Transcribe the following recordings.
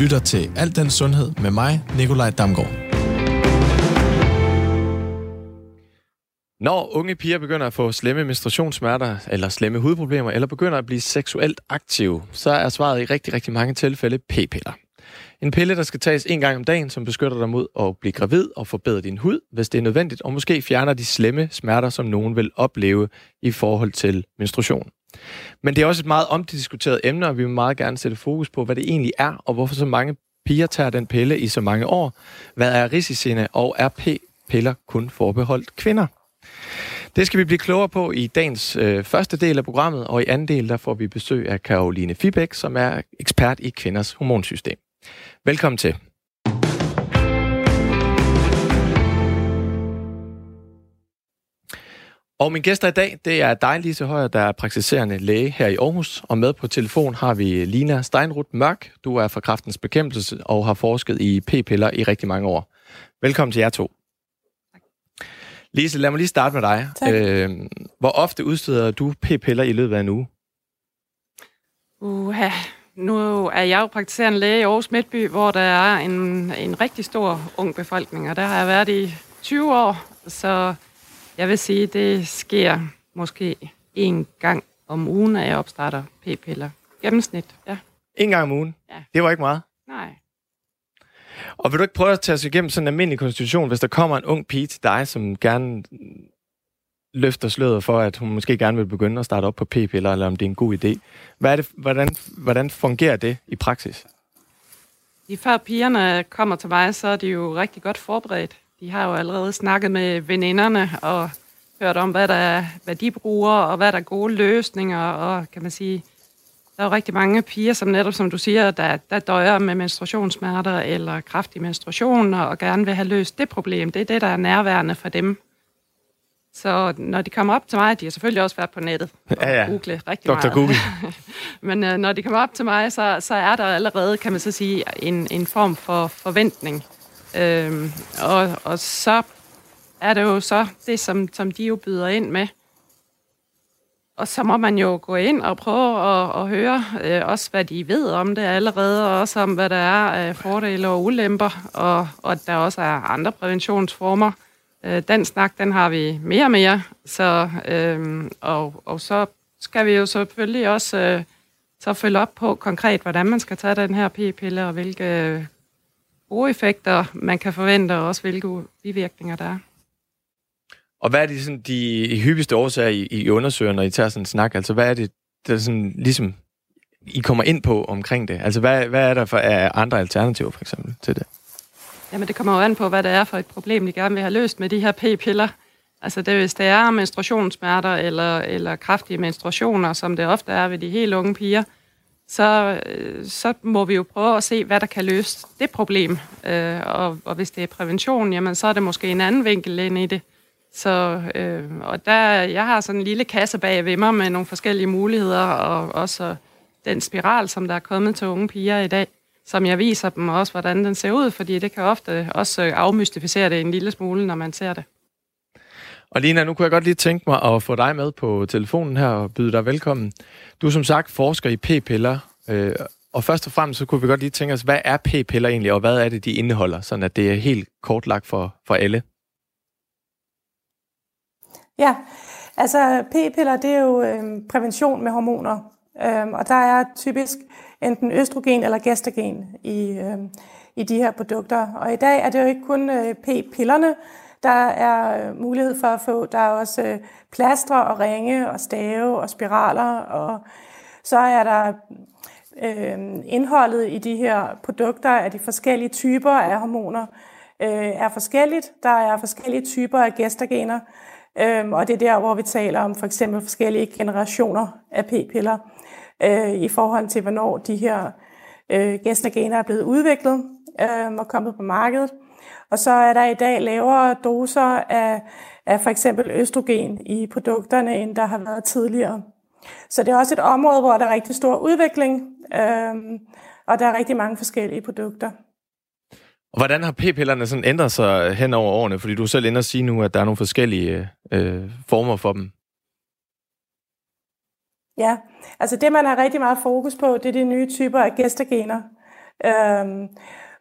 lytter til Alt den Sundhed med mig, Nikolaj Damgaard. Når unge piger begynder at få slemme menstruationssmerter eller slemme hudproblemer, eller begynder at blive seksuelt aktive, så er svaret i rigtig, rigtig mange tilfælde p-piller. En pille, der skal tages en gang om dagen, som beskytter dig mod at blive gravid og forbedre din hud, hvis det er nødvendigt, og måske fjerner de slemme smerter, som nogen vil opleve i forhold til menstruation. Men det er også et meget omdiskuteret emne, og vi vil meget gerne sætte fokus på, hvad det egentlig er, og hvorfor så mange piger tager den pille i så mange år. Hvad er risiciene, og er p-piller kun forbeholdt kvinder? Det skal vi blive klogere på i dagens øh, første del af programmet, og i anden del der får vi besøg af Caroline Fibæk, som er ekspert i kvinders hormonsystem. Velkommen til. Og min gæster i dag, det er dig, Lise Højer, der er praktiserende læge her i Aarhus. Og med på telefon har vi Lina Steinruth Mørk. Du er fra Kraftens Bekæmpelse og har forsket i p-piller i rigtig mange år. Velkommen til jer to. Lise, lad mig lige starte med dig. Tak. Øh, hvor ofte udsteder du p-piller i løbet af en uge? Uha. Nu er jeg jo praktiserende læge i Aarhus Midtby, hvor der er en, en rigtig stor ung befolkning, og der har jeg været i 20 år, så jeg vil sige, det sker måske en gang om ugen, at jeg opstarter p-piller. Gennemsnit, ja. En gang om ugen? Ja. Det var ikke meget. Nej. Og vil du ikke prøve at tage os igennem sådan en almindelig konstitution, hvis der kommer en ung pige til dig, som gerne løfter sløret for, at hun måske gerne vil begynde at starte op på p-piller, eller om det er en god idé. Hvad er det, hvordan, hvordan fungerer det i praksis? De før pigerne kommer til mig, så er de jo rigtig godt forberedt. De har jo allerede snakket med veninderne og hørt om, hvad, der er, hvad de bruger, og hvad der er gode løsninger, og kan man sige, der er jo rigtig mange piger, som netop, som du siger, der, der døjer med menstruationssmerter eller kraftig menstruation, og gerne vil have løst det problem. Det er det, der er nærværende for dem. Så når de kommer op til mig, de har selvfølgelig også været på nettet og Ja, ja. google rigtig Dr. meget. Google. Men øh, når de kommer op til mig, så, så er der allerede, kan man så sige, en, en form for forventning. Øhm, og, og så er det jo så det, som, som de jo byder ind med. Og så må man jo gå ind og prøve at, at høre øh, også, hvad de ved om det allerede, og også om, hvad der er af fordele og ulemper, og, og at der også er andre præventionsformer. Øh, den snak, den har vi mere og mere, så, øh, og, og så skal vi jo selvfølgelig også øh, så følge op på konkret, hvordan man skal tage den her p-pille, og hvilke gode effekter man kan forvente, og også hvilke bivirkninger der er. Og hvad er de, sådan, de hyppigste årsager, I, I undersøger, når I tager sådan en snak? Altså, hvad er det, der sådan, ligesom, I kommer ind på omkring det? Altså, hvad, hvad er der for er andre alternativer, for eksempel, til det? Jamen, det kommer jo an på, hvad det er for et problem, de gerne vil have løst med de her p-piller. Altså, det, hvis det er menstruationssmerter eller, eller kraftige menstruationer, som det ofte er ved de helt unge piger, så, øh, så må vi jo prøve at se, hvad der kan løse det problem. Øh, og, og hvis det er prævention, jamen, så er det måske en anden vinkel ind i det. Så, øh, og der, jeg har sådan en lille kasse bag ved mig med nogle forskellige muligheder, og også den spiral, som der er kommet til unge piger i dag, som jeg viser dem også, hvordan den ser ud, fordi det kan ofte også afmystificere det en lille smule, når man ser det. Og Lina, nu kunne jeg godt lige tænke mig at få dig med på telefonen her og byde dig velkommen. Du er som sagt forsker i p-piller, øh, og først og fremmest så kunne vi godt lige tænke os, hvad er p-piller egentlig, og hvad er det, de indeholder, sådan at det er helt kortlagt for, for alle? Ja, altså p-piller, det er jo øh, prævention med hormoner. Øhm, og der er typisk enten østrogen eller gestagen i, øh, i de her produkter. Og i dag er det jo ikke kun øh, p-pillerne, der er øh, mulighed for at få. Der er også øh, plastre og ringe og stave og spiraler. Og så er der øh, indholdet i de her produkter af de forskellige typer af hormoner øh, er forskelligt. Der er forskellige typer af gestagener. Øhm, og det er der, hvor vi taler om for eksempel forskellige generationer af p-piller øh, i forhold til, hvornår de her øh, gestagener er blevet udviklet øh, og kommet på markedet. Og så er der i dag lavere doser af, af for eksempel østrogen i produkterne, end der har været tidligere. Så det er også et område, hvor der er rigtig stor udvikling, øh, og der er rigtig mange forskellige produkter. Og hvordan har p-pillerne sådan ændret sig hen over årene? Fordi du er selv inde og sige nu, at der er nogle forskellige øh, former for dem. Ja, altså det, man har rigtig meget fokus på, det er de nye typer af gestagener. øhm,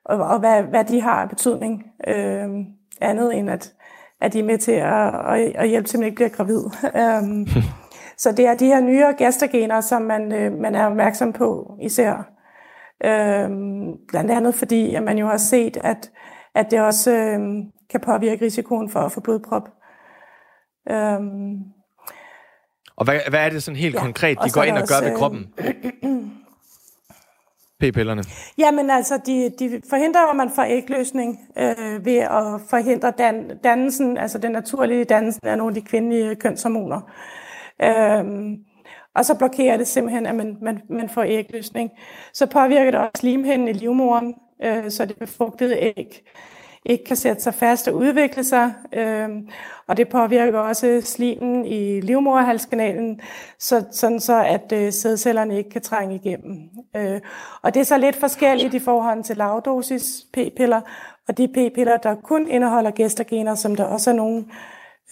og, og hvad, hvad de har af betydning. Øhm, andet end at, at de er med til at, at, at hjælpe til, at man ikke bliver gravid. øhm, så det er de her nyere gæstergener, som man, øh, man er opmærksom på især. Øhm, blandt andet fordi, at man jo har set, at, at det også øh, kan påvirke risikoen for at få blodprop. Øhm, og hvad, hvad er det sådan helt ja, konkret, de går ind og gør ved kroppen? P-pillerne? Jamen altså, de, de forhindrer, at man får ægløsning øh, ved at forhindre dan, dannelsen, altså den naturlige dannelsen af nogle af de kvindelige kønshormoner. Øhm, og så blokerer det simpelthen, at man, man, man får ægløsning. Så påvirker det også limhinden i livmoderen, øh, så det befrugtede æg ikke kan sætte sig fast og udvikle sig. Øh, og det påvirker også slimen i livmoderhalskanalen, så, sådan så at øh, sædcellerne ikke kan trænge igennem. Øh, og det er så lidt forskelligt i forhold til lavdosis p-piller, og de p-piller, der kun indeholder gestagener, som der også er nogle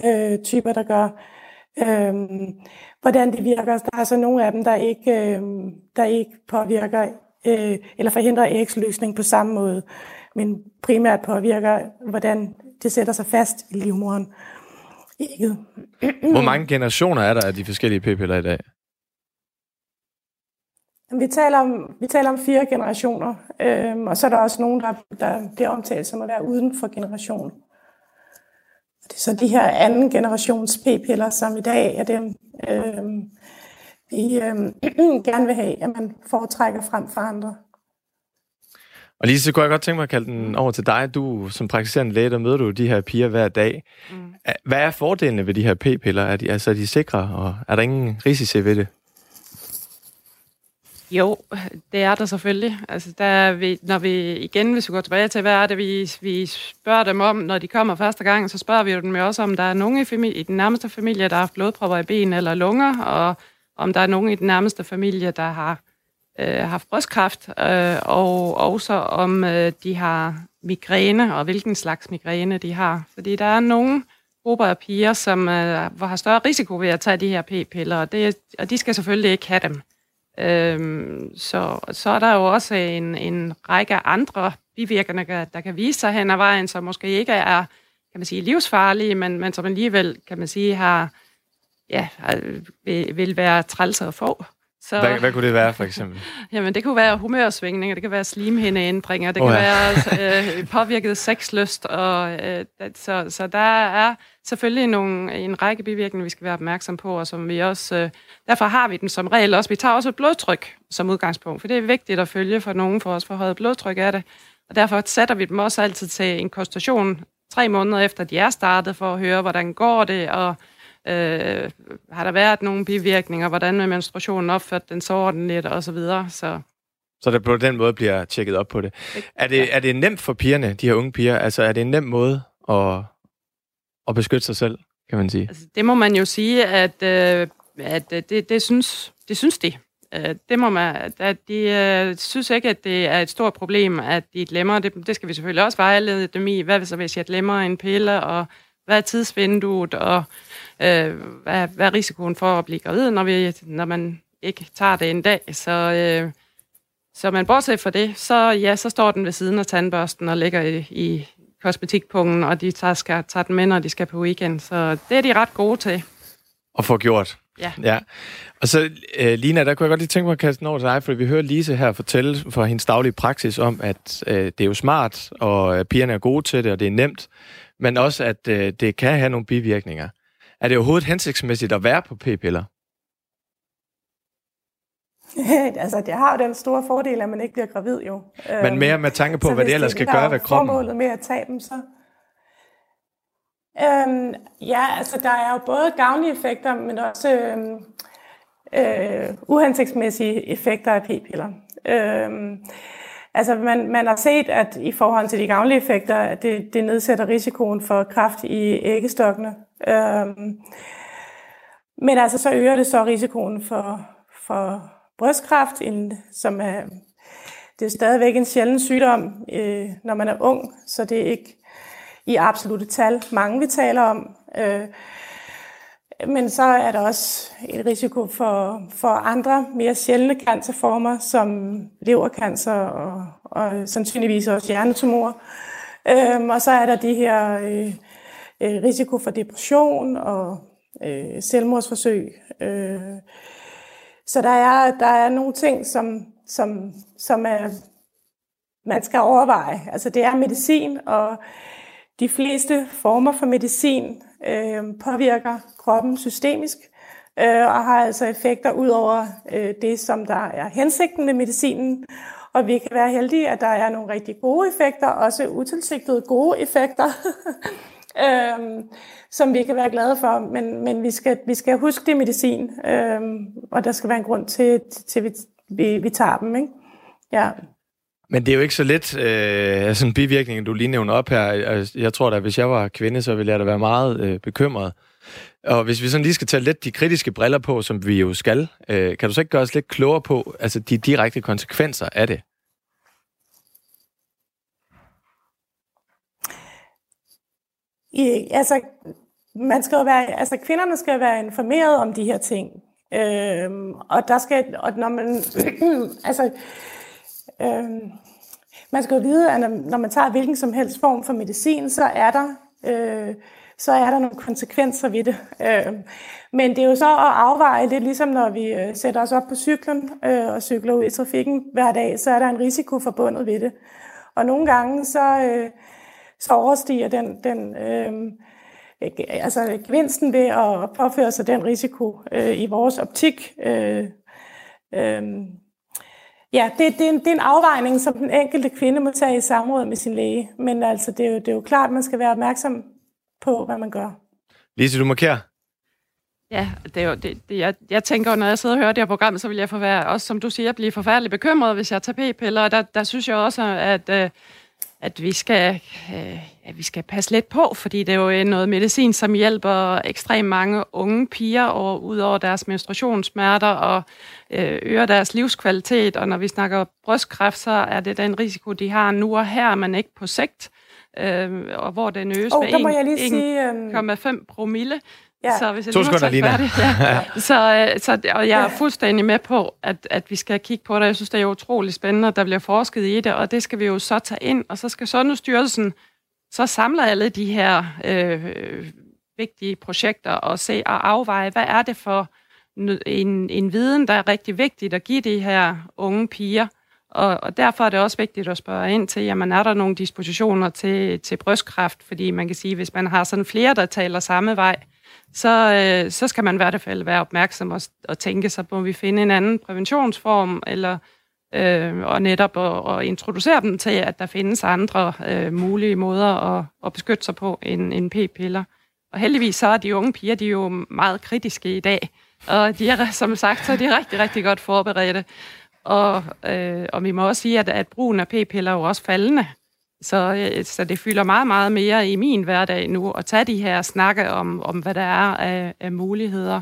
øh, typer, der gør. Øh, hvordan det virker. Der er så nogle af dem, der ikke, øhm, der ikke påvirker øh, eller forhindrer ægsløsning på samme måde men primært påvirker, hvordan det sætter sig fast i livmoderen. Ikke. Hvor mange generationer er der af de forskellige p-piller i dag? Vi taler om, vi taler om fire generationer, øhm, og så er der også nogen, der, der bliver omtalt som at være uden for generation. Det er så de her anden generations p-piller, som i dag er dem, øhm, vi øhm, gerne vil have, at man foretrækker frem for andre. Og lige så kunne jeg godt tænke mig at kalde den over til dig. Du som praktiserende læge, der møder du de her piger hver dag. Mm. Hvad er fordelene ved de her p-piller? Er de, altså, er de sikre, og er der ingen risici ved det? Jo, det er der selvfølgelig. Altså, der er vi, når vi igen, hvis vi går tilbage til, hvad er det, vi, vi spørger dem om, når de kommer første gang, så spørger vi jo dem også, om der er nogen i, familie, i den nærmeste familie, der har haft blodpropper i ben eller lunger, og om der er nogen i den nærmeste familie, der har øh, haft brystkræft, øh, og også om øh, de har migræne, og hvilken slags migræne de har. Fordi der er nogle grupper af piger, som øh, har større risiko ved at tage de her p-piller, og, det, og de skal selvfølgelig ikke have dem. Øhm, så, så er der jo også en, en række andre bivirkninger, der kan vise sig hen ad vejen, som måske ikke er kan man sige, livsfarlige, men, men som alligevel kan man sige, har, ja, vil, vil være trælser at få. Så, hvad, hvad kunne det være, for eksempel? Jamen, det kunne være humørsvingninger, det kan være slimhindeændringer, det oh, kan ja. være øh, påvirket sexlyst, og øh, så, så der er selvfølgelig nogle, en række bivirkninger, vi skal være opmærksom på, og som vi også, øh, derfor har vi den som regel også. Vi tager også et blodtryk som udgangspunkt, for det er vigtigt at følge for nogen, for os for højt blodtryk er det. Og derfor sætter vi dem også altid til en konstation tre måneder efter, de er startet, for at høre, hvordan går det, og Øh, har der været nogle bivirkninger? Hvordan er menstruationen opført den så ordentligt? Og så videre. Så så der på den måde bliver tjekket op på det. Er det, er det nemt for pigerne, de her unge piger? Altså, er det en nem måde at, at beskytte sig selv, kan man sige? Altså, det må man jo sige, at, øh, at det, det, synes, det synes de. Øh, det må man, at de øh, synes ikke, at det er et stort problem, at de glemmer det. Det skal vi selvfølgelig også vejlede dem i. Hvad så, hvis jeg glemmer en pille, og hvad er tidsvinduet, og øh, hvad, hvad er risikoen for at blive gravid, når, vi, når man ikke tager det en dag. Så, øh, så man bortset fra det, så, ja, så står den ved siden af tandbørsten og ligger i, i kosmetikpungen, og de tager, skal, tager den med, når de skal på weekend. Så det er de ret gode til. Og få gjort. Ja. ja. Og så, uh, Lina, der kunne jeg godt lige tænke mig at kaste den over til dig, for vi hører Lise her fortælle for hendes daglige praksis om, at uh, det er jo smart, og uh, pigerne er gode til det, og det er nemt, men også, at uh, det kan have nogle bivirkninger. Er det overhovedet hensigtsmæssigt at være på p-piller? altså, det har jo den store fordel, at man ikke bliver gravid jo. Men mere med tanke på, så hvad det ellers skal gøre ved kroppen? formålet med at tage dem, så... Øhm, ja, altså der er jo både gavnlige effekter, men også øhm, øh, uhensigtsmæssige effekter af p-piller. Øhm, altså man, man har set, at i forhold til de gavnlige effekter, at det, det nedsætter risikoen for kræft i æggestokkene. Øhm, men altså, så øger det så risikoen for, for brystkræft, som er, det er stadigvæk en sjælden sygdom, øh, når man er ung, så det er ikke i absolute tal mange, vi taler om. Øh, men så er der også et risiko for, for andre mere sjældne cancerformer, som levercancer og, og sandsynligvis også hjernetumor. Øhm, og så er der de her øh, øh, risiko for depression og øh, selvmordsforsøg. Øh, så der er, der er nogle ting, som, som, som er, man skal overveje. Altså det er medicin, og de fleste former for medicin øh, påvirker kroppen systemisk, øh, og har altså effekter ud over øh, det, som der er hensigten med medicinen. Og vi kan være heldige, at der er nogle rigtig gode effekter, også utilsigtede gode effekter, øh, som vi kan være glade for. Men, men vi, skal, vi skal huske det medicin, øh, og der skal være en grund til, til at vi, vi, vi tager dem. Ikke? Ja. Men det er jo ikke så let, øh, sådan en bivirkning, du lige nævner op her. Altså, jeg tror da, hvis jeg var kvinde, så ville jeg da være meget øh, bekymret. Og hvis vi sådan lige skal tage lidt de kritiske briller på, som vi jo skal, øh, kan du så ikke gøre os lidt klogere på altså de direkte konsekvenser af det? I, altså, man skal jo være, altså, kvinderne skal være informeret om de her ting. Øhm, og der skal, og når man, altså, øhm, man skal jo vide, at når man tager hvilken som helst form for medicin, så er der, øh, så er der nogle konsekvenser ved det. Øh, men det er jo så at afveje lidt, ligesom når vi øh, sætter os op på cyklen øh, og cykler ud i trafikken hver dag, så er der en risiko forbundet ved det. Og nogle gange så, øh, så overstiger den, den øh, altså gevinsten ved at påføre sig den risiko øh, i vores optik. Øh, øh, ja, det, det, er en, det er en afvejning, som den enkelte kvinde må tage i samråd med sin læge. Men altså, det er jo, det er jo klart, at man skal være opmærksom på, hvad man gør. Lise, du markerer. Ja, det er jo, det, det, jeg, jeg tænker, når jeg sidder og hører det her program, så vil jeg få være, også som du siger, blive forfærdelig bekymret, hvis jeg tager p-piller. Og der, der synes jeg også, at, øh, at vi skal, øh, at vi skal passe lidt på, fordi det er jo noget medicin, som hjælper ekstremt mange unge piger og ud over deres menstruationssmerter og øh, øger deres livskvalitet. Og når vi snakker brystkræft, så er det den risiko, de har nu og her, men ikke på sigt øh, og hvor den øges oh, med 1,5 um... promille. Ja. Så hvis jeg to sekunder, Lina. Færdig, ja. så, øh, så, og jeg er fuldstændig med på, at, at vi skal kigge på det. Jeg synes, det er utrolig spændende, at der bliver forsket i det, og det skal vi jo så tage ind. Og så skal Sundhedsstyrelsen så samler alle de her øh, vigtige projekter og se og afveje, hvad er det for en, en viden, der er rigtig vigtigt at give de her unge piger, og, og derfor er det også vigtigt at spørge ind til, jamen er der nogle dispositioner til, til brystkræft? Fordi man kan sige, hvis man har sådan flere, der taler samme vej, så, øh, så skal man i hvert fald være opmærksom og, og tænke sig på, vi finde en anden præventionsform, eller øh, og netop at, at introducere dem til, at der findes andre øh, mulige måder at, at beskytte sig på end, end p-piller. Og heldigvis så er de unge piger, de er jo meget kritiske i dag, og de er, som sagt, så er de rigtig, rigtig godt forberedte. Og, øh, og vi må også sige, at, at brugen af p-piller er jo også faldende. Så, øh, så det fylder meget, meget mere i min hverdag nu at tage de her snakke om, om hvad der er af, af muligheder.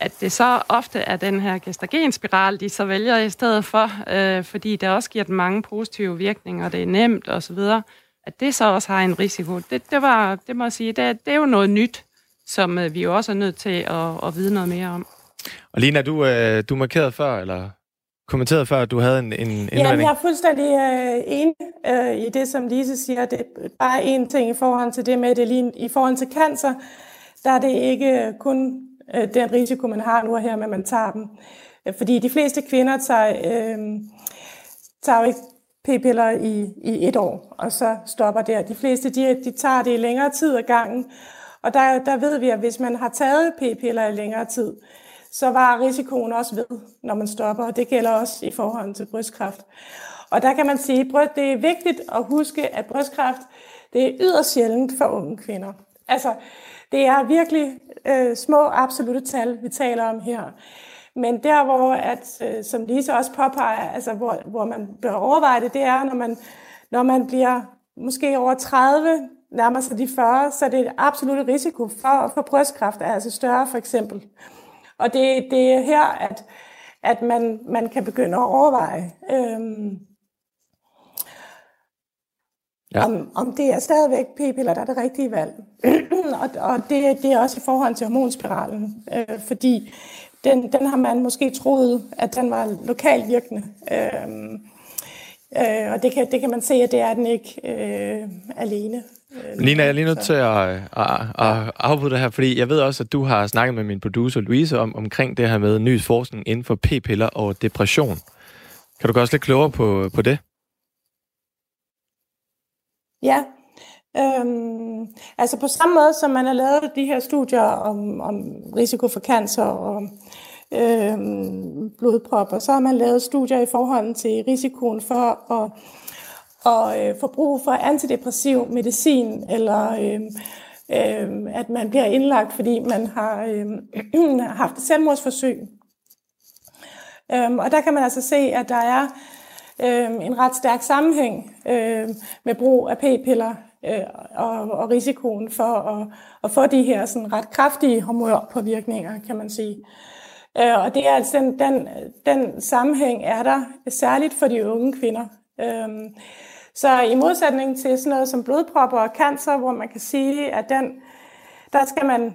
At det så ofte er den her gestagenspiral, de så vælger i stedet for, øh, fordi det også giver dem mange positive virkninger, det er nemt osv., at det så også har en risiko. Det, det, var, det må jeg sige, det, det er jo noget nyt, som øh, vi jo også er nødt til at, at vide noget mere om. Og Lina, du, øh, du markerede før, eller kommenteret før, at du havde en, en indvending. Ja, jeg er fuldstændig øh, enig øh, i det, som Lise siger. Det er bare en ting i forhold til det med, det lige, i forhold til cancer, der er det ikke kun øh, den risiko, man har nu og her, med at man tager dem. Øh, fordi de fleste kvinder tager, øh, tager jo ikke p-piller i, i et år, og så stopper der. De fleste de, de tager det i længere tid ad gangen, og der, der ved vi, at hvis man har taget p-piller i længere tid, så var risikoen også ved, når man stopper, og det gælder også i forhold til brystkræft. Og der kan man sige, at det er vigtigt at huske, at brystkræft det er yderst sjældent for unge kvinder. Altså, det er virkelig øh, små absolute tal, vi taler om her. Men der, hvor, at, øh, som Lise også påpeger, altså, hvor, hvor man bør overveje det, det er, når man, når man bliver måske over 30, nærmer sig de 40, så det er det et absolut risiko for at få brystkræft, er altså større for eksempel. Og det, det er her, at, at man, man kan begynde at overveje. Øhm, Ja. Om, om det er stadigvæk p-piller, der er det rigtige valg. og og det, det er også i forhold til hormonspiralen, øh, fordi den, den har man måske troet, at den var lokalt virkende. Øh, øh, og det kan, det kan man se, at det er den ikke øh, alene. Øh, Lina, jeg er lige nødt til at, at, at afbryde det her, fordi jeg ved også, at du har snakket med min producer Louise om, omkring det her med ny forskning inden for p-piller og depression. Kan du gøre os lidt klogere på, på det? Ja, øhm, altså på samme måde som man har lavet de her studier om, om risiko for cancer og øhm, blodpropper, så har man lavet studier i forhold til risikoen for at, at øh, få brug for antidepressiv medicin, eller øh, øh, at man bliver indlagt, fordi man har øh, haft selvmordsforsøg. Øhm, og der kan man altså se, at der er øh, en ret stærk sammenhæng øh, med brug af p-piller øh, og, og risikoen for at, at få de her sådan ret kraftige hormonpåvirkninger, kan man sige. Øh, og det er altså den, den, den sammenhæng er der særligt for de unge kvinder. Øh, så i modsætning til sådan noget som blodpropper og cancer, hvor man kan sige, at den, der skal man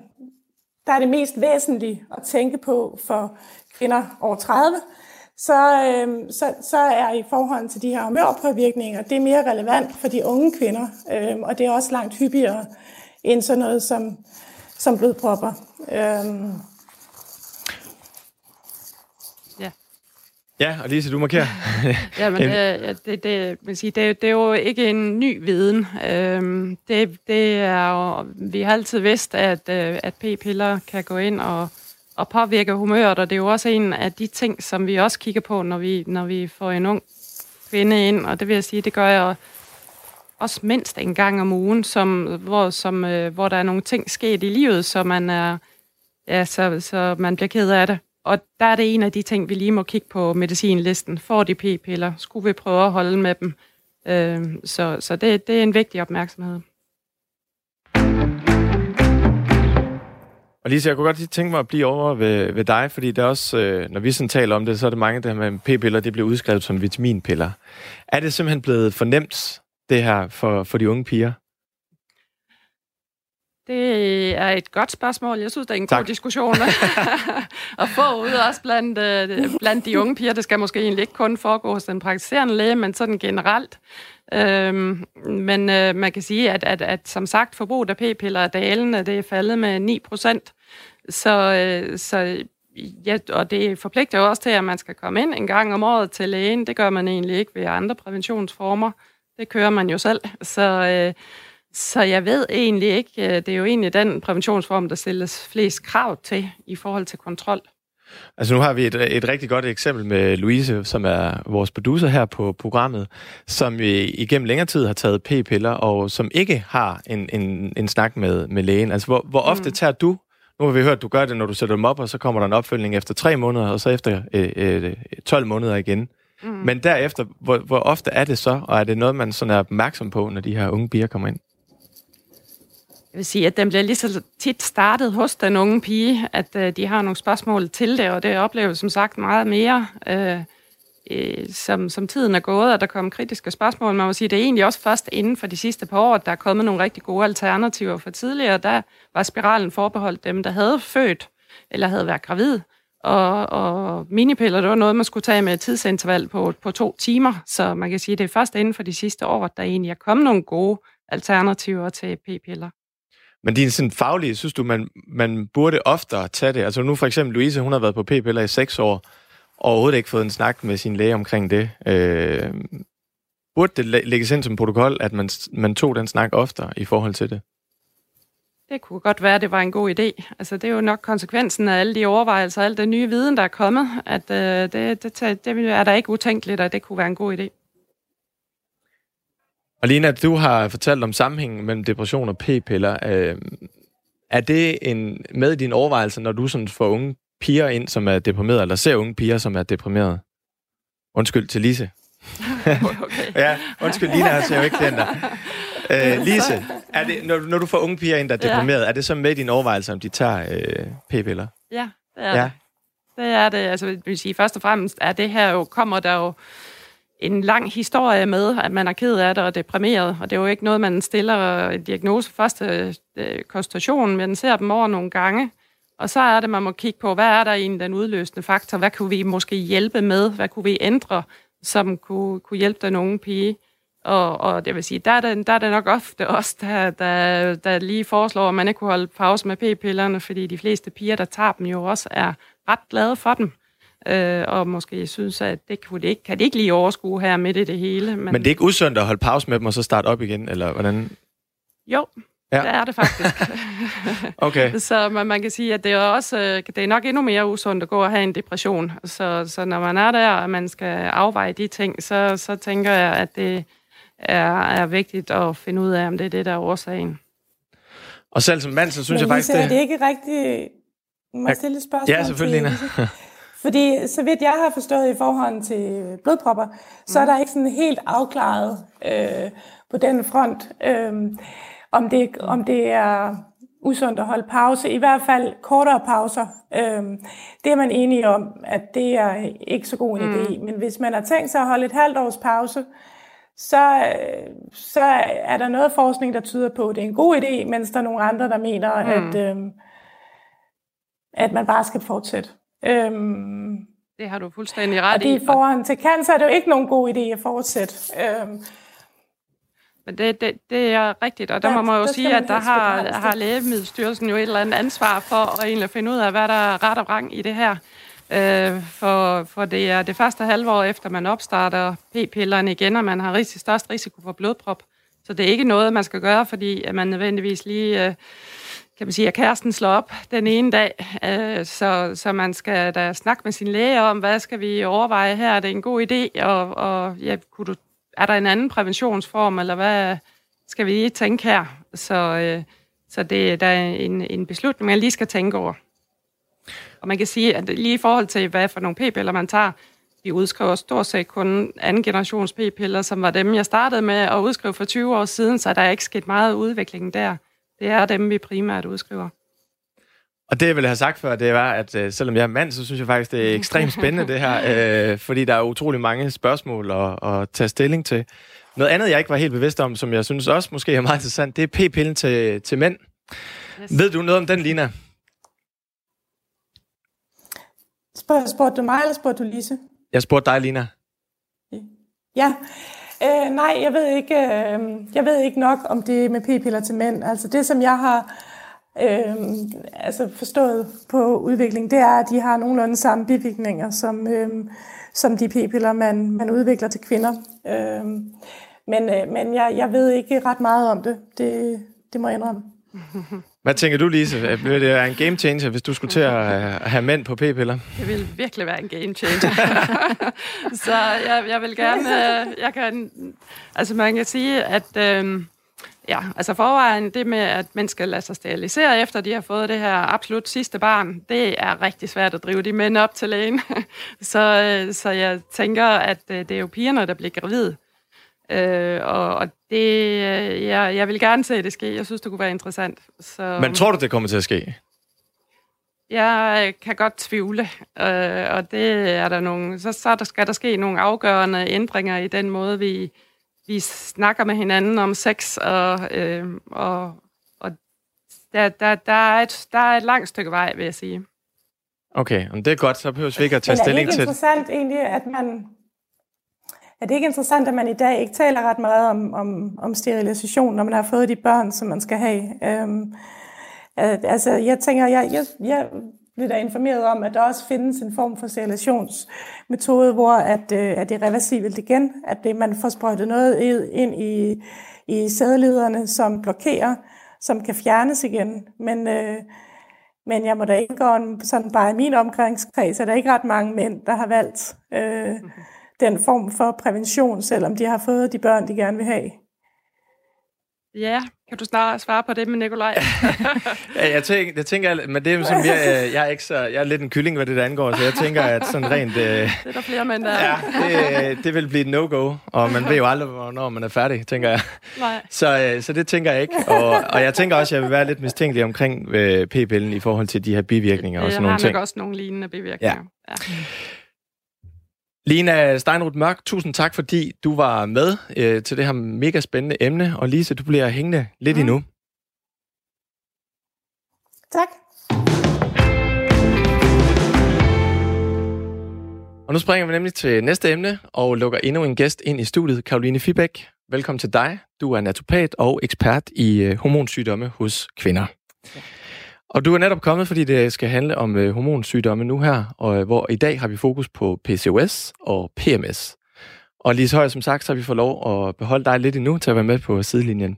der er det mest væsentlige at tænke på for kvinder over 30, så, øh, så, så er i forhold til de her humørpåvirkninger, det er mere relevant for de unge kvinder, øh, og det er også langt hyppigere end sådan noget som, som blodpropper. Øh, Ja, og Lise, du markerer. ja, men øh, det, det, vil sige, det, det er jo ikke en ny viden. Øhm, det, det er jo, vi har altid vidst, at, øh, at p-piller kan gå ind og, og påvirke humøret, og det er jo også en af de ting, som vi også kigger på, når vi, når vi får en ung kvinde ind, og det vil jeg sige, det gør jeg også mindst en gang om ugen, som, hvor, som, øh, hvor der er nogle ting sket i livet, så man er ja, så, så man bliver ked af det. Og der er det en af de ting, vi lige må kigge på medicinlisten. Får de p-piller? Skulle vi prøve at holde med dem? Øh, så så det, det er en vigtig opmærksomhed. Og Lise, jeg kunne godt tænke mig at blive over ved, ved dig, fordi det er også, øh, når vi sådan taler om det, så er det mange der med p-piller, det bliver udskrevet som vitaminpiller. Er det simpelthen blevet fornemt, det her, for, for de unge piger? Det er et godt spørgsmål. Jeg synes, det er en tak. god diskussion at få ud også blandt, øh, blandt de unge piger. Det skal måske egentlig ikke kun foregå hos den praktiserende læge, men sådan generelt. Øhm, men øh, man kan sige, at, at, at som sagt, forbruget af p-piller er dalende. Det er faldet med 9 procent. Så, øh, så ja, og det forpligter jo også til, at man skal komme ind en gang om året til lægen. Det gør man egentlig ikke ved andre præventionsformer. Det kører man jo selv. Så... Øh, så jeg ved egentlig ikke, øh, det er jo egentlig den præventionsform, der stilles flest krav til i forhold til kontrol. Altså nu har vi et, et rigtig godt eksempel med Louise, som er vores producer her på programmet, som igennem længere tid har taget p-piller, og som ikke har en, en, en snak med, med lægen. Altså hvor, hvor ofte mm. tager du, nu har vi hørt, at du gør det, når du sætter dem op, og så kommer der en opfølgning efter tre måneder, og så efter øh, øh, 12 måneder igen. Mm. Men derefter, hvor, hvor ofte er det så, og er det noget, man sådan er opmærksom på, når de her unge bier kommer ind? Jeg vil sige, at den bliver lige så tit startet hos den unge pige, at øh, de har nogle spørgsmål til det, og det oplever som sagt meget mere, øh, øh, som, som tiden er gået, og der kommer kritiske spørgsmål. Man må sige, det er egentlig også først inden for de sidste par år, at der er kommet nogle rigtig gode alternativer for tidligere. Der var spiralen forbeholdt dem, der havde født eller havde været gravid, og, og minipiller, det var noget, man skulle tage med et tidsinterval på, på to timer. Så man kan sige, at det er først inden for de sidste år, at der egentlig er kommet nogle gode alternativer til p-piller. Men din sådan faglige, synes du, man, man burde oftere tage det? Altså nu for eksempel Louise, hun har været på p-piller i seks år, og overhovedet ikke fået en snak med sin læge omkring det. Øh, burde det lægges ind som protokol, at man, man tog den snak oftere i forhold til det? Det kunne godt være, at det var en god idé. Altså, det er jo nok konsekvensen af alle de overvejelser, al den nye viden, der er kommet, at øh, det, det, det er der ikke utænkeligt, at det kunne være en god idé. Og Lina, du har fortalt om sammenhængen mellem depression og p-piller. Øh, er det en, med i dine overvejelser, når du sådan får unge piger ind, som er deprimerede, eller ser unge piger, som er deprimerede? Undskyld til Lise. okay. ja, undskyld, Lina, jeg ser jo ikke den der. Øh, Lise, er det, når, når du får unge piger ind, der er deprimerede, ja. er det så med i dine overvejelser, om de tager øh, p-piller? Ja, det er ja. det. Det er det. Altså, vil sige, først og fremmest er det her jo, kommer der jo en lang historie med, at man er ked af det og deprimeret, og det er jo ikke noget, man stiller en diagnose første øh, konstitution, men ser dem over nogle gange, og så er det, man må kigge på, hvad er der egentlig den udløsende faktor, hvad kunne vi måske hjælpe med, hvad kunne vi ændre, som kunne, kunne hjælpe den unge pige. Og, og det vil sige, der er det, der er det nok ofte os, der, der, der lige foreslår, at man ikke kunne holde pause med p-pillerne, fordi de fleste piger, der tager dem, jo også er ret glade for dem. Øh, og måske synes, at det kunne de ikke, kan de ikke lige overskue her midt i det hele. Men, men det er ikke usundt at holde pause med dem og så starte op igen, eller hvordan? Jo, Ja. Det er det faktisk. okay. Så man, man kan sige, at det er også det er nok endnu mere usundt at gå og have en depression. Så, så når man er der, og man skal afveje de ting, så, så tænker jeg, at det er, er vigtigt at finde ud af, om det er det, der er årsagen. Og selv som mand, så synes Men, jeg faktisk... Men det er ikke rigtigt... Må jeg stille et spørgsmål? Ja, selvfølgelig, Lina. Fordi så vidt jeg har forstået i forhold til blodpropper, så er der ikke sådan helt afklaret øh, på den front, øh, om, det, om det er usundt at holde pause, i hvert fald kortere pauser. Øh, det er man enige om, at det er ikke så god en idé. Mm. Men hvis man har tænkt sig at holde et halvt års pause, så, så er der noget forskning, der tyder på, at det er en god idé, mens der er nogle andre, der mener, mm. at, øh, at man bare skal fortsætte. Øhm, det har du fuldstændig ret og det i. forhold til cancer er det jo ikke nogen god idé at fortsætte. Øhm, men det, det, det er rigtigt, og der ja, må man jo sige, at der har, har Lægemiddelstyrelsen jo et eller andet ansvar for at egentlig finde ud af, hvad der er ret og rang i det her. Øh, for, for det er det første halvår efter, man opstarter p-pillerne igen, og man har rigtig størst risiko for blodprop. Så det er ikke noget, man skal gøre, fordi man nødvendigvis lige... Øh, kan man sige, at kæresten slår op den ene dag, øh, så, så man skal da snakke med sin læge om, hvad skal vi overveje her, er det en god idé, og, og ja, kunne du, er der en anden præventionsform, eller hvad skal vi lige tænke her? Så, øh, så det der er en, en beslutning, man lige skal tænke over. Og man kan sige, at lige i forhold til, hvad for nogle p-piller man tager, vi udskriver stort set kun anden generations p-piller, som var dem, jeg startede med at udskrive for 20 år siden, så der er ikke sket meget udvikling der. Det er dem, vi primært udskriver. Og det, jeg ville have sagt før, det var, at øh, selvom jeg er mand, så synes jeg faktisk, det er ekstremt spændende, det her. Øh, fordi der er utrolig mange spørgsmål at, at tage stilling til. Noget andet, jeg ikke var helt bevidst om, som jeg synes også måske er meget interessant, det er p-pillen til, til mænd. Yes. Ved du noget om den, Lina? Spørg, spurgte du mig, eller spurgte du Lise? Jeg spurgte dig, Lina. Ja, Øh, nej, jeg ved, ikke, øh, jeg ved ikke nok om det med p-piller til mænd. Altså det, som jeg har øh, altså forstået på udvikling, det er, at de har nogenlunde samme bivirkninger som, øh, som de p-piller, man, man udvikler til kvinder. Øh, men øh, men jeg, jeg ved ikke ret meget om det. Det, det må jeg indrømme. Hvad tænker du, Lise? Vil det være en game changer, hvis du skulle til at øh, have mænd på p-piller? Det vil virkelig være en game changer. så jeg, jeg vil gerne... Øh, jeg kan, altså man kan sige, at... Øh, Ja, altså forvejen, det med, at man skal lade sig sterilisere efter, de har fået det her absolut sidste barn, det er rigtig svært at drive de mænd op til lægen. så, øh, så jeg tænker, at det er jo pigerne, der bliver gravide. Øh, og, og det, øh, jeg, jeg vil gerne se det ske. Jeg synes, det kunne være interessant. Så, Men tror du, det kommer til at ske? Jeg kan godt tvivle, øh, og det er der nogle, så, så der skal der ske nogle afgørende ændringer i den måde, vi, vi snakker med hinanden om sex, og, øh, og, og der, der, der, er et, der er et langt stykke vej, vil jeg sige. Okay, og det er godt, så behøver vi ikke at tage stilling til det. er interessant egentlig, at man, er det ikke interessant, at man i dag ikke taler ret meget om, om, om sterilisation, når man har fået de børn, som man skal have? Øhm, øh, altså, jeg tænker, jeg, jeg, jeg blev da informeret om, at der også findes en form for sterilisationsmetode, hvor at, øh, at det er reversibelt igen, at det, man får sprøjtet noget ind i, i sædelederne, som blokerer, som kan fjernes igen. Men, øh, men jeg må da ikke gå sådan bare i min omgangskreds, er der ikke ret mange mænd, der har valgt øh, mm-hmm den form for prævention, selvom de har fået de børn, de gerne vil have. Ja, kan du snart svare på det med Nikolaj? ja, jeg, tænker, jeg tænker, men det er som jeg, jeg er ikke så, jeg er lidt en kylling, hvad det der angår, så jeg tænker, at sådan rent... Øh, det er der flere mænd, der Ja, det, det vil blive et no-go, og man ved jo aldrig, hvornår man er færdig, tænker jeg. Nej. Så, øh, så det tænker jeg ikke, og, og jeg tænker også, at jeg vil være lidt mistænkelig omkring øh, p-pillen i forhold til de her bivirkninger og sådan nogle ting. Det har også nogle lignende bivirkninger. Ja. ja. Lina Steinruth Mørk, tusind tak, fordi du var med øh, til det her mega spændende emne. Og Lise, du bliver hængende lidt mm. endnu. Tak. Og nu springer vi nemlig til næste emne og lukker endnu en gæst ind i studiet. Karoline Fibæk, velkommen til dig. Du er naturopat og ekspert i øh, hormonsygdomme hos kvinder. Ja. Og du er netop kommet, fordi det skal handle om øh, hormonsygdomme nu her, og øh, hvor i dag har vi fokus på PCOS og PMS. Og lige så højt som sagt, så har vi fået lov at beholde dig lidt endnu til at være med på sidelinjen.